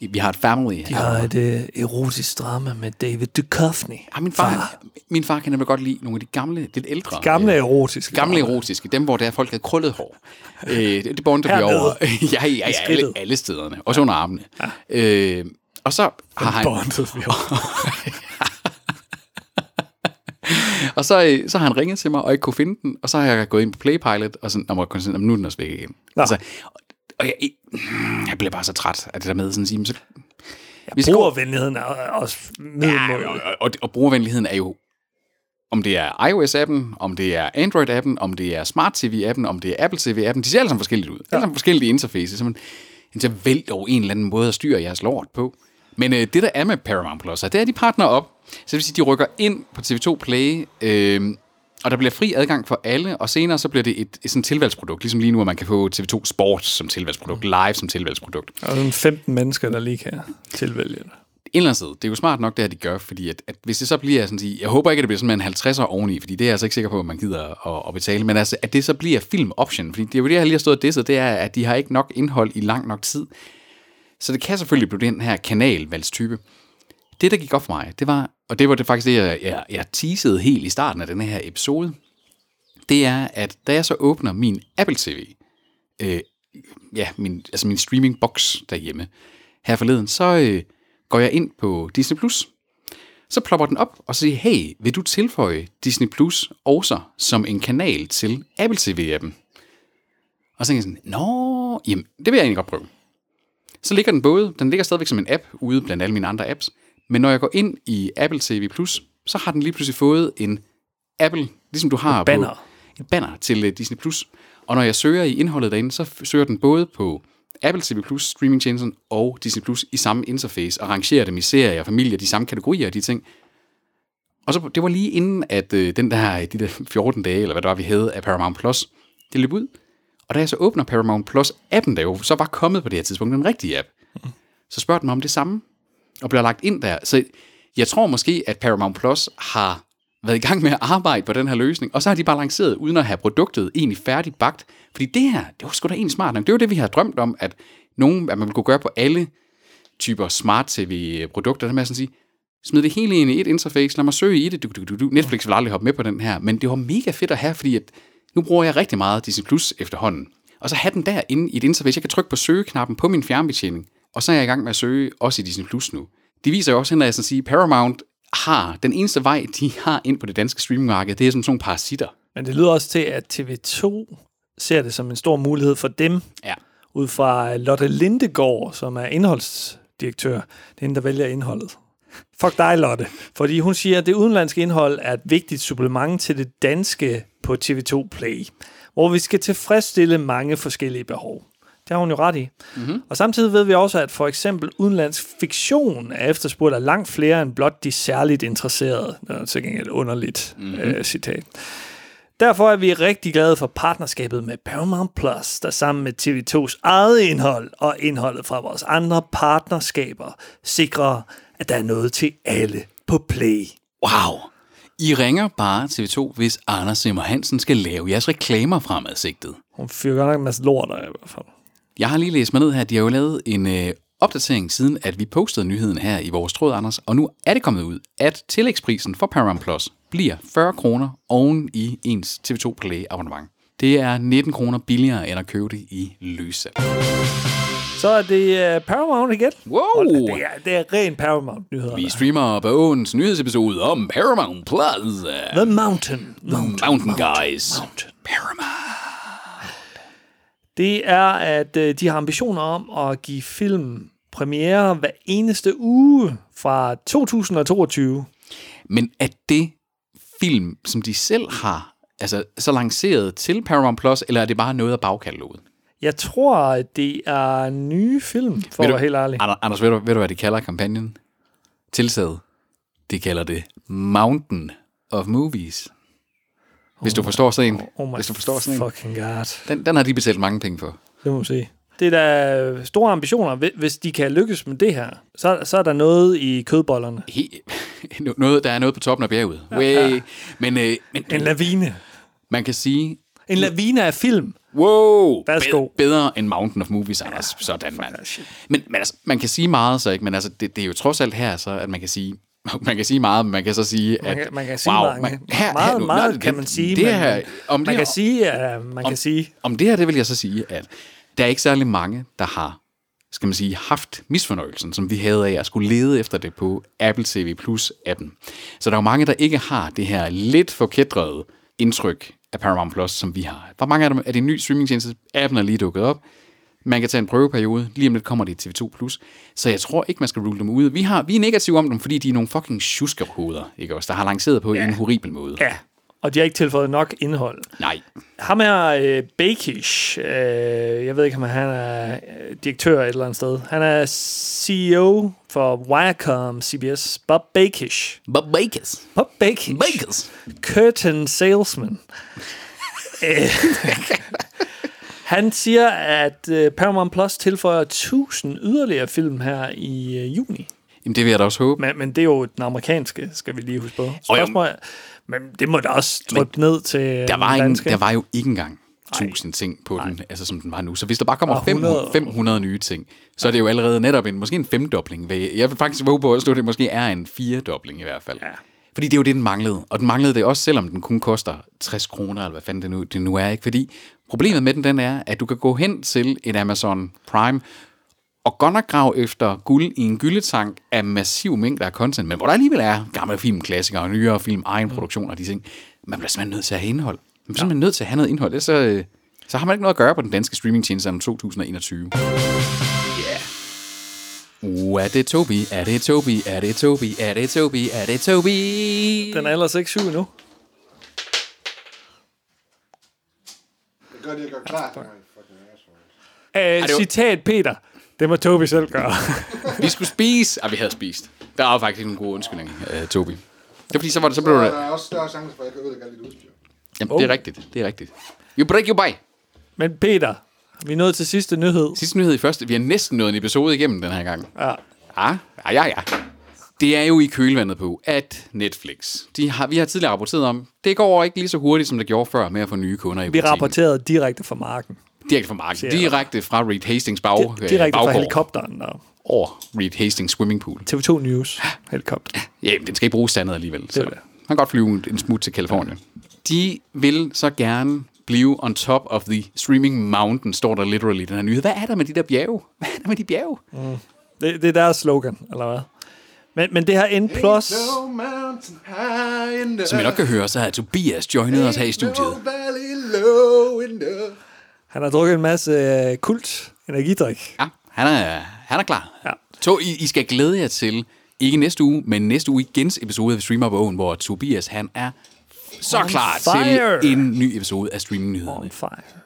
vi har et family. De har et øh, erotisk drama med David Duchovny. Ja, min far, far. min far kan nemlig godt lide nogle af de gamle, lidt ældre. Gamle øh, erotiske. Gamle drama. erotiske, dem hvor der er folk havde krøllet hår. øh, det, bonder vi over. (laughs) ja, ja, ja, alle, alle stederne. Også under armene. Ja. Øh, og så har han... Bondede vi over. (laughs) Og så, øh, så har han ringet til mig, og ikke kunne finde den, og så har jeg gået ind på Playpilot, og sådan, og må konstatere, nu er den også væk igen. Nå. Altså, og jeg, (clears throat) jeg bliver bare så træt af det der med sådan at sige, så, Ja, brugervenligheden er også middelmål. Ja, og, og, og brugervenligheden er jo, om det er iOS-appen, om det er Android-appen, om det er Smart TV-appen, om det er Apple TV-appen, de ser alle sammen forskelligt ud. Ja. Alle sammen forskellige interfaces. Så man, så vælg dog en eller anden måde at styre jeres lort på. Men øh, det, der er med Paramount Plus, det er, at de partner op. Så det vil sige, de rykker ind på TV2 Play, øh, og der bliver fri adgang for alle, og senere så bliver det et, et sådan tilvalgsprodukt, ligesom lige nu, at man kan få TV2 Sport som tilvalgsprodukt, live som tilvalgsprodukt. Er sådan 15 mennesker, der lige kan tilvælge det. et eller andet sted, det er jo smart nok, det her, de gør, fordi at, at hvis det så bliver sådan at sige, jeg håber ikke, at det bliver sådan en 50 år oveni, fordi det er jeg altså ikke sikker på, at man gider at, at betale, men altså, at det så bliver film option, fordi det er jo det, jeg lige har stået og disset, det er, at de har ikke nok indhold i lang nok tid. Så det kan selvfølgelig blive den her kanalvalgstype. Det, der gik op for mig, det var, og det var det faktisk det, jeg, jeg, jeg teasede helt i starten af den her episode, det er, at da jeg så åbner min Apple TV, øh, ja, min, altså min streaming-box derhjemme, her forleden, så øh, går jeg ind på Disney+. Plus. Så plopper den op og siger, hey, vil du tilføje Disney Plus også som en kanal til Apple TV-appen? Og så tænker jeg sådan, nå, jamen, det vil jeg egentlig godt prøve. Så ligger den både, den ligger stadigvæk som en app ude blandt alle mine andre apps, men når jeg går ind i Apple TV+, så har den lige pludselig fået en Apple, ligesom du har banner. på et banner til uh, Disney+. Plus. Og når jeg søger i indholdet derinde, så søger den både på Apple TV streamingtjenesten og Disney Plus i samme interface, og rangerer dem i serier, familier, de samme kategorier og de ting. Og så, det var lige inden, at øh, den der, de der 14 dage, eller hvad det var, vi havde af Paramount Plus, det løb ud. Og da jeg så åbner Paramount Plus appen, der jo så var kommet på det her tidspunkt, den rigtige app, så spørger den mig om det samme, og bliver lagt ind der. Så jeg tror måske, at Paramount Plus har været i gang med at arbejde på den her løsning, og så har de bare lanceret, uden at have produktet egentlig færdigt bagt. Fordi det her, det var sgu da en smart nok. Det var det, vi har drømt om, at, nogen, at man ville kunne gøre på alle typer smart tv-produkter. Det med at sådan sige, smid det hele ind i et interface, lad mig søge i det. Du, du, du, du. Netflix vil aldrig hoppe med på den her, men det var mega fedt at have, fordi at nu bruger jeg rigtig meget Disney Plus efterhånden. Og så have den derinde i et interface. Jeg kan trykke på søgeknappen på min fjernbetjening, og så er jeg i gang med at søge også i Disney Plus nu. Det viser jo også, at jeg sige, Paramount har den eneste vej, de har ind på det danske streamingmarked, det er som sådan nogle parasitter. Men det lyder også til, at TV2 ser det som en stor mulighed for dem, Ja. ud fra Lotte Lindegård, som er indholdsdirektør. Det er hende, der vælger indholdet. Fuck dig, Lotte. Fordi hun siger, at det udenlandske indhold er et vigtigt supplement til det danske på TV2 Play, hvor vi skal tilfredsstille mange forskellige behov. Det har hun jo ret i. Mm-hmm. Og samtidig ved vi også, at for eksempel udenlandsk fiktion er efterspurgt af langt flere end blot de særligt interesserede. Det er til gengæld et underligt mm-hmm. øh, citat. Derfor er vi rigtig glade for partnerskabet med Paramount Plus, der sammen med TV2's eget indhold og indholdet fra vores andre partnerskaber sikrer, at der er noget til alle på Play. Wow! I ringer bare TV2, hvis Anders Simmer Hansen skal lave jeres reklamer fremadsigtet. Hun fyrer godt nok en masse lort der i hvert fald. Jeg har lige læst mig ned her. De har jo lavet en øh, opdatering siden, at vi postede nyheden her i vores tråd, Anders. Og nu er det kommet ud, at tillægsprisen for Paramount Plus bliver 40 kroner oven i ens TV2 Play abonnement. Det er 19 kroner billigere end at købe det i løssalg. Så er det uh, Paramount igen. Wow! Og Det er, det er ren Paramount-nyheder. Vi streamer Bogens nyhedsepisode om Paramount Plus. The Mountain. Mountain. Mountain Guys. Mountain. Paramount. Det er, at øh, de har ambitioner om at give film premiere hver eneste uge fra 2022. Men er det film, som de selv har altså, så lanceret til Paramount Plus, eller er det bare noget af bagkataloget? Jeg tror, at det er nye film, for Ved at du- være helt ærlig. Anders, ved, du, ved du, hvad de kalder kampagnen? Tiltaget. De kalder det Mountain of Movies. Hvis du forstår sådan en. Oh my Hvis du forstår sådan en. fucking god. Den, den har de betalt mange penge for. Det må man sige. Det er da store ambitioner. Hvi- Hvis de kan lykkes med det her, så, så er der noget i kødbollerne. He, (laughs) noget, der er noget på toppen af bjerget. Way. Men, øh, men En lavine. man kan sige, En lavine af film. Wow! Værsgo. Bed- bedre end Mountain of Movies, Anders. Sådan, mand. Men, men altså, man kan sige meget, så ikke? Men altså, det, det er jo trods alt her, så at man kan sige... (laughs) Man kan sige meget, men man kan så sige, Man at... kan, man kan sige wow, mange. man- her- meget, her nu- meget nå, kan det- man sige. Det her, om man det kan her, sige, at man kan sige, om det her, det vil jeg så sige, at der er ikke særlig mange, der har skal man sige, haft misfornøjelsen, som vi havde af at skulle lede efter det på Apple TV Plus appen. Så der er jo mange, der ikke har det her lidt forkædrede indtryk af Paramount Plus, som vi har. Hvor mange af dem er det en ny streamingtjeneste? Appen er lige dukket op. Man kan tage en prøveperiode. Lige om lidt kommer det i TV2+. Plus. Så jeg tror ikke, man skal rule dem ud. Vi, har, vi er negative om dem, fordi de er nogle fucking tjuskerhoveder, ikke også? Der har lanceret på ja. en horribel måde. ja. Og de har ikke tilføjet nok indhold. Nej. Ham er øh, Bakish. Øh, jeg ved ikke, om han er øh, direktør et eller andet sted. Han er CEO for Wirecom CBS. Bob Bakish. But Bakers. Bob Bakish. Bakers. Curtain salesman. (laughs) Han siger, at øh, Paramount Plus tilføjer 1000 yderligere film her i øh, juni. Jamen, det vil jeg da også håbe. Men, men det er jo den amerikanske, skal vi lige huske på. Spørgsmål, er- men det må da også dryppe ned til Der var, en, der var jo ikke engang 1000 ting på den, altså som den var nu. Så hvis der bare kommer Og 100 500, 500 nye ting, så er det jo allerede netop en, måske en femdobling. Jeg vil faktisk våge på at at det måske er en firedobling i hvert fald. Ja. Fordi det er jo det, den manglede. Og den manglede det også, selvom den kun koster 60 kroner, eller hvad fanden det nu, det nu er. ikke. Fordi problemet med den, den er, at du kan gå hen til en Amazon Prime, og godt nok grave efter guld i en gyldetank af massiv mængder af content, men hvor der alligevel er gamle film, klassikere og nyere film, egen produktion og de ting. Man bliver simpelthen nødt til at have indhold. Man bliver simpelthen nødt til at have noget indhold, ellers så, øh, så har man ikke noget at gøre på den danske streamingtjeneste om 2021. Yeah. Uh, er det Tobi? Er det Tobi? Er det Tobi? Er det Tobi? Er det Tobi? Den er ellers ikke syg endnu. Det gør de ikke gøre klar. Fucking asshole. Øh, citat Peter. Det må Tobi selv gøre. (laughs) Vi skulle spise. Ah, vi havde spist. Der var faktisk en god undskyldning, uh, Tobi. Det er fordi, så, var det, så blev Der det... er også større chance for, at jeg kan ødelægge alt dit udstyr. Jamen, det er rigtigt. Det er rigtigt. You break your bye. Men Peter, vi er nået til sidste nyhed. Sidste nyhed i første. Vi har næsten nået en episode igennem den her gang. Ja. Ja, ja, ja, ja. Det er jo i kølvandet på, at Netflix, de har, vi har tidligere rapporteret om, det går ikke lige så hurtigt, som det gjorde før med at få nye kunder i Vi butikken. rapporterede direkte fra marken. Direkte fra jeg. Direkte fra Reed Hastings bag, Di- direkte fra baggård helikopteren. Og over Reed Hastings swimmingpool. TV2 News helikopter. Ja, men den skal ikke bruges til andet alligevel. Så er det. man kan godt flyve en- smut til Kalifornien. De vil så gerne blive on top of the streaming mountain, står der literally i den her nyhed. Hvad er der med de der bjerge? Hvad er der med de bjerge? Det, det er deres slogan, eller hvad? Men, men det her N+, Plus. Som I nok kan høre, så er Tobias joinet os her i studiet. han har drukket en masse øh, kult energidrik. Ja, han er, han er klar. Ja. Så I, I skal glæde jer til, ikke næste uge, men næste uge igens episode af Streamer Bogen, hvor Tobias han er så On klar fire. til en ny episode af Streaming-nyhederne. On fire.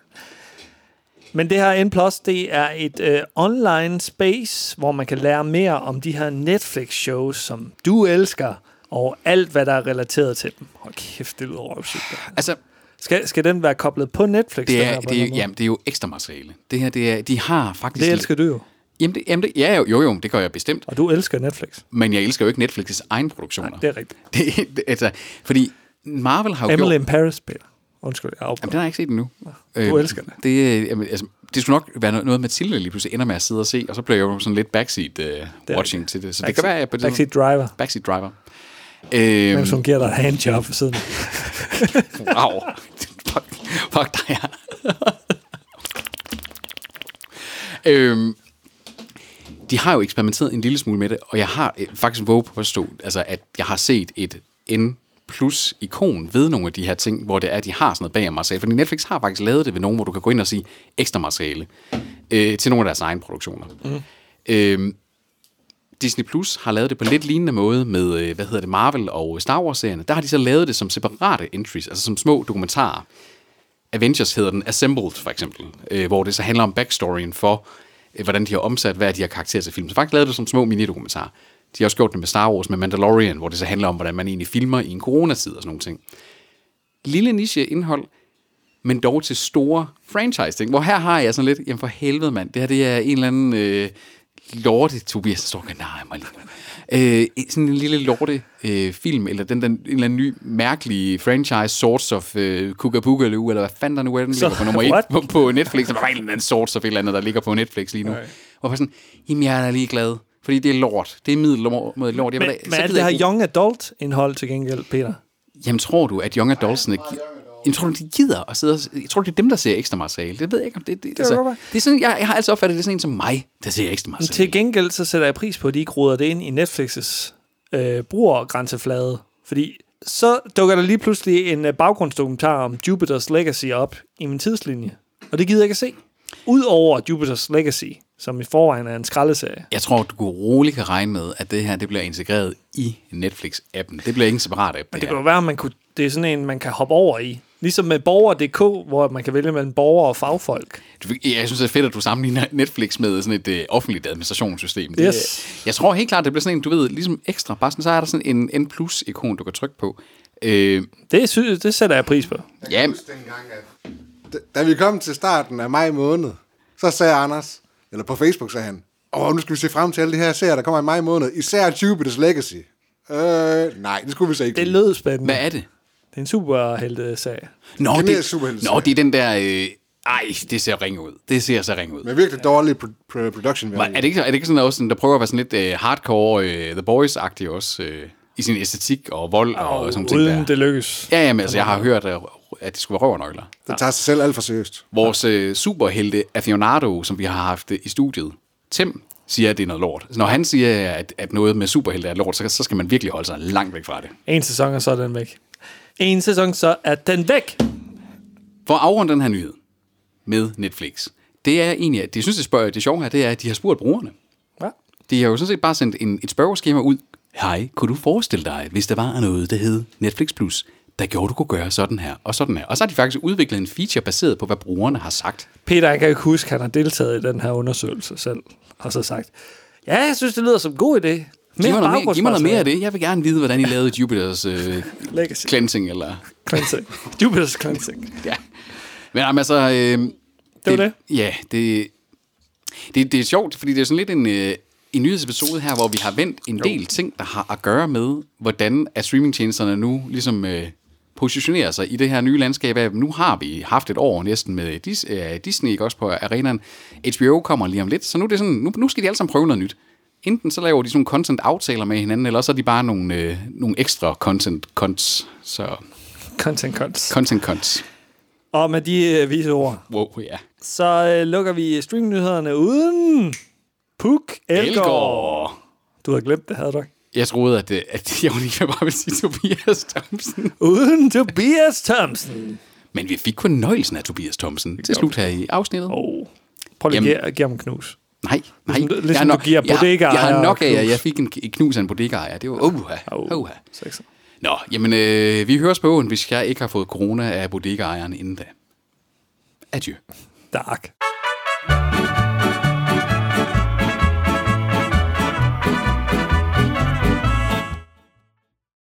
Men det her N+, det er et øh, online space, hvor man kan lære mere om de her Netflix-shows, som du elsker, og alt, hvad der er relateret til dem. Hold kæft, det lyder røvsygt. Altså, Skal, skal den være koblet på Netflix? Det er, her, det, er, jamen, det er jo ekstra materiale. Det her, det er, de har faktisk... det elsker du jo. Jamen, det, jamen det, ja, jo, jo, jo, det gør jeg bestemt. Og du elsker Netflix. Men jeg elsker jo ikke Netflix' egen produktioner. Det er rigtigt. det, (laughs) det, altså, fordi Marvel har jo Emily gjort... in Paris, Peter. Undskyld, jeg afbryder. Jamen, den har jeg ikke set endnu. du elsker det. Det, øh, jamen, altså, det skulle nok være noget, noget Mathilde lige pludselig ender med at sidde og se, og så bliver jeg jo sådan lidt backseat uh, watching til det. Så det kan være, jeg på det Backseat driver. backseat driver. Øhm, Mens hun giver dig handjob for siden. (laughs) wow. fuck, fuck dig, ja. øhm, de har jo eksperimenteret en lille smule med det, og jeg har øh, faktisk våget på at stå, altså at jeg har set et N plus ikon ved nogle af de her ting, hvor det er, at de har sådan noget bag materiale. Fordi Netflix har faktisk lavet det ved nogen, hvor du kan gå ind og sige ekstra materiale øh, til nogle af deres egne produktioner. Mm. Øhm, Disney Plus har lavet det på lidt lignende måde med, øh, hvad hedder det, Marvel og Star Wars-serierne. Der har de så lavet det som separate entries, altså som små dokumentarer. Avengers hedder den Assembled, for eksempel, øh, hvor det så handler om backstoryen for, øh, hvordan de har omsat hver af de her karakterer til film. Så faktisk lavet det som små minidokumentarer. De har også gjort det med Star Wars, med Mandalorian, hvor det så handler om, hvordan man egentlig filmer i en coronatid og sådan nogle ting. Lille niche-indhold, men dog til store franchise-ting. Hvor her har jeg sådan lidt, jamen for helvede mand, det her det er en eller anden øh, lorte, Tobias står og nej mig lige øh, sådan en lille lorte øh, film, eller den, den, en eller anden ny mærkelige franchise, Sorts of øh, Kookaburgaloo, eller hvad fanden der nu er, den ligger på nummer what? et på, på Netflix. Der var en eller anden Sorts of et eller andet, der ligger på Netflix lige nu. Nej. Hvor jeg sådan, jamen jeg er da lige glad, fordi det er lort. Det er middelmåde lort. Jeg Men, da- men alt det jeg her ikke- young adult indhold til gengæld, Peter. Jamen, tror du, at young adultsene... Jamen, tror de gider at sidde og... Jeg tror, det er dem, der ser ekstra materiale. Det ved jeg ikke, om det... Det, det, være. det er sådan, jeg, jeg har altid opfattet, det er sådan en som mig, der ser ekstra materiale. Til gengæld så sætter jeg pris på, at de ikke ruder det ind i Netflix's øh, brugergrænseflade. Fordi så dukker der lige pludselig en øh, baggrundsdokumentar om Jupiter's Legacy op i min tidslinje. Og det gider jeg ikke at se. Udover Jupiter's Legacy, som i forvejen er en skraldeserie. Jeg tror, du kunne roligt kan regne med, at det her det bliver integreret i Netflix-appen. Det bliver ikke en separat app. Men det kan jo være, at man kunne, det er sådan en, man kan hoppe over i. Ligesom med borger.dk, hvor man kan vælge mellem borgere og fagfolk. Jeg synes, det er fedt, at du sammenligner Netflix med sådan et uh, offentligt administrationssystem. Det, Yes. Jeg tror helt klart, det bliver sådan en, du ved, ligesom ekstra. Bare sådan, så er der sådan en N plus-ikon, du kan trykke på. Øh, Det, synes, det sætter jeg pris på. Jeg Ja. dengang, at da- da vi kom til starten af maj måned, så sagde Anders, eller på Facebook sagde han, åh, nu skal vi se frem til alle de her serier, der kommer i maj måned, især Jupiter's Legacy. Øh, nej, det skulle vi så ikke. Det lød spændende. hvad er det? Det er en superhelte-serie. Nå, Det er det, superhelteserie. nå, det er den der... Øh, ej, det ser ringe ud. Det ser så ringe ud. Med virkelig dårlig pro- pro- production value. er, det ikke, er det ikke sådan også, sådan, der prøver at være sådan lidt uh, hardcore uh, The Boys-agtig også, uh, i sin æstetik og vold og, og sådan nogle ting Uden der? det lykkes. Ja, jamen, altså, jeg har hørt, at, det skulle være røvernøgler. Den tager sig selv alt for seriøst. Vores uh, superhelte Aficionado, som vi har haft øh, i studiet, Tim, siger, at det er noget lort. Så når han siger, at, at noget med superhelte er lort, så, så skal man virkelig holde sig langt væk fra det. En sæson, og så er den væk. En sæson, så er den væk. For at afrunde den her nyhed med Netflix, det er egentlig, at det synes, det, spørger, det sjove her, det er, at de har spurgt brugerne. Ja. De har jo sådan set bare sendt en, et spørgeskema ud. Hej, kunne du forestille dig, hvis der var noget, der hed Netflix Plus, der gjorde, du kunne gøre sådan her og sådan her. Og så har de faktisk udviklet en feature baseret på, hvad brugerne har sagt. Peter, jeg kan ikke huske, at han har deltaget i den her undersøgelse selv. Og så sagt, ja, jeg synes, det lyder som en god idé. Giv mig, noget mere, giv mig noget mere af det. Jeg vil gerne vide, hvordan I lavede Jupiters øh, (laughs) cleansing. Eller, Cleansing. Jupiter's Cleansing. (laughs) ja. Men jamen, altså... Øh, det var det. Ja, det, det, det er sjovt, fordi det er sådan lidt en, øh, en nyhedsepisode her, hvor vi har vendt en del ting, der har at gøre med, hvordan at streamingtjenesterne nu ligesom øh, positionerer sig i det her nye landskab af, nu har vi haft et år næsten med øh, Disney, ikke også på arenaen. HBO kommer lige om lidt, så nu, er det sådan, nu, nu skal de alle sammen prøve noget nyt. Enten så laver de sådan nogle content-aftaler med hinanden, eller så er de bare nogle, øh, nogle ekstra content-cons. Så Content cuts. content cons. Og med de øh, vise ord, Wow, ja. så øh, lukker vi streamingnyhederne uden Puk Elgård. Elgård. Du havde glemt det, havde du ikke? Jeg troede, at, øh, at jeg lige bare vil sige Tobias Thomsen. Uden Tobias Thompson. Men vi fik kun nøjelsen af Tobias Thomsen til slut her i afsnittet. Oh. Prøv lige at give- give ham knus. Nej, nej. Ligesom- jeg, ligesom har du nok, giver jeg, bodegaejer jeg har nok af, at jeg fik en, en knus af en bodega Det var, uha, Oh. uha. Sexet. Nå, jamen, øh, vi høres på, hvis jeg ikke har fået corona af bodega inden da. Adieu. Dark.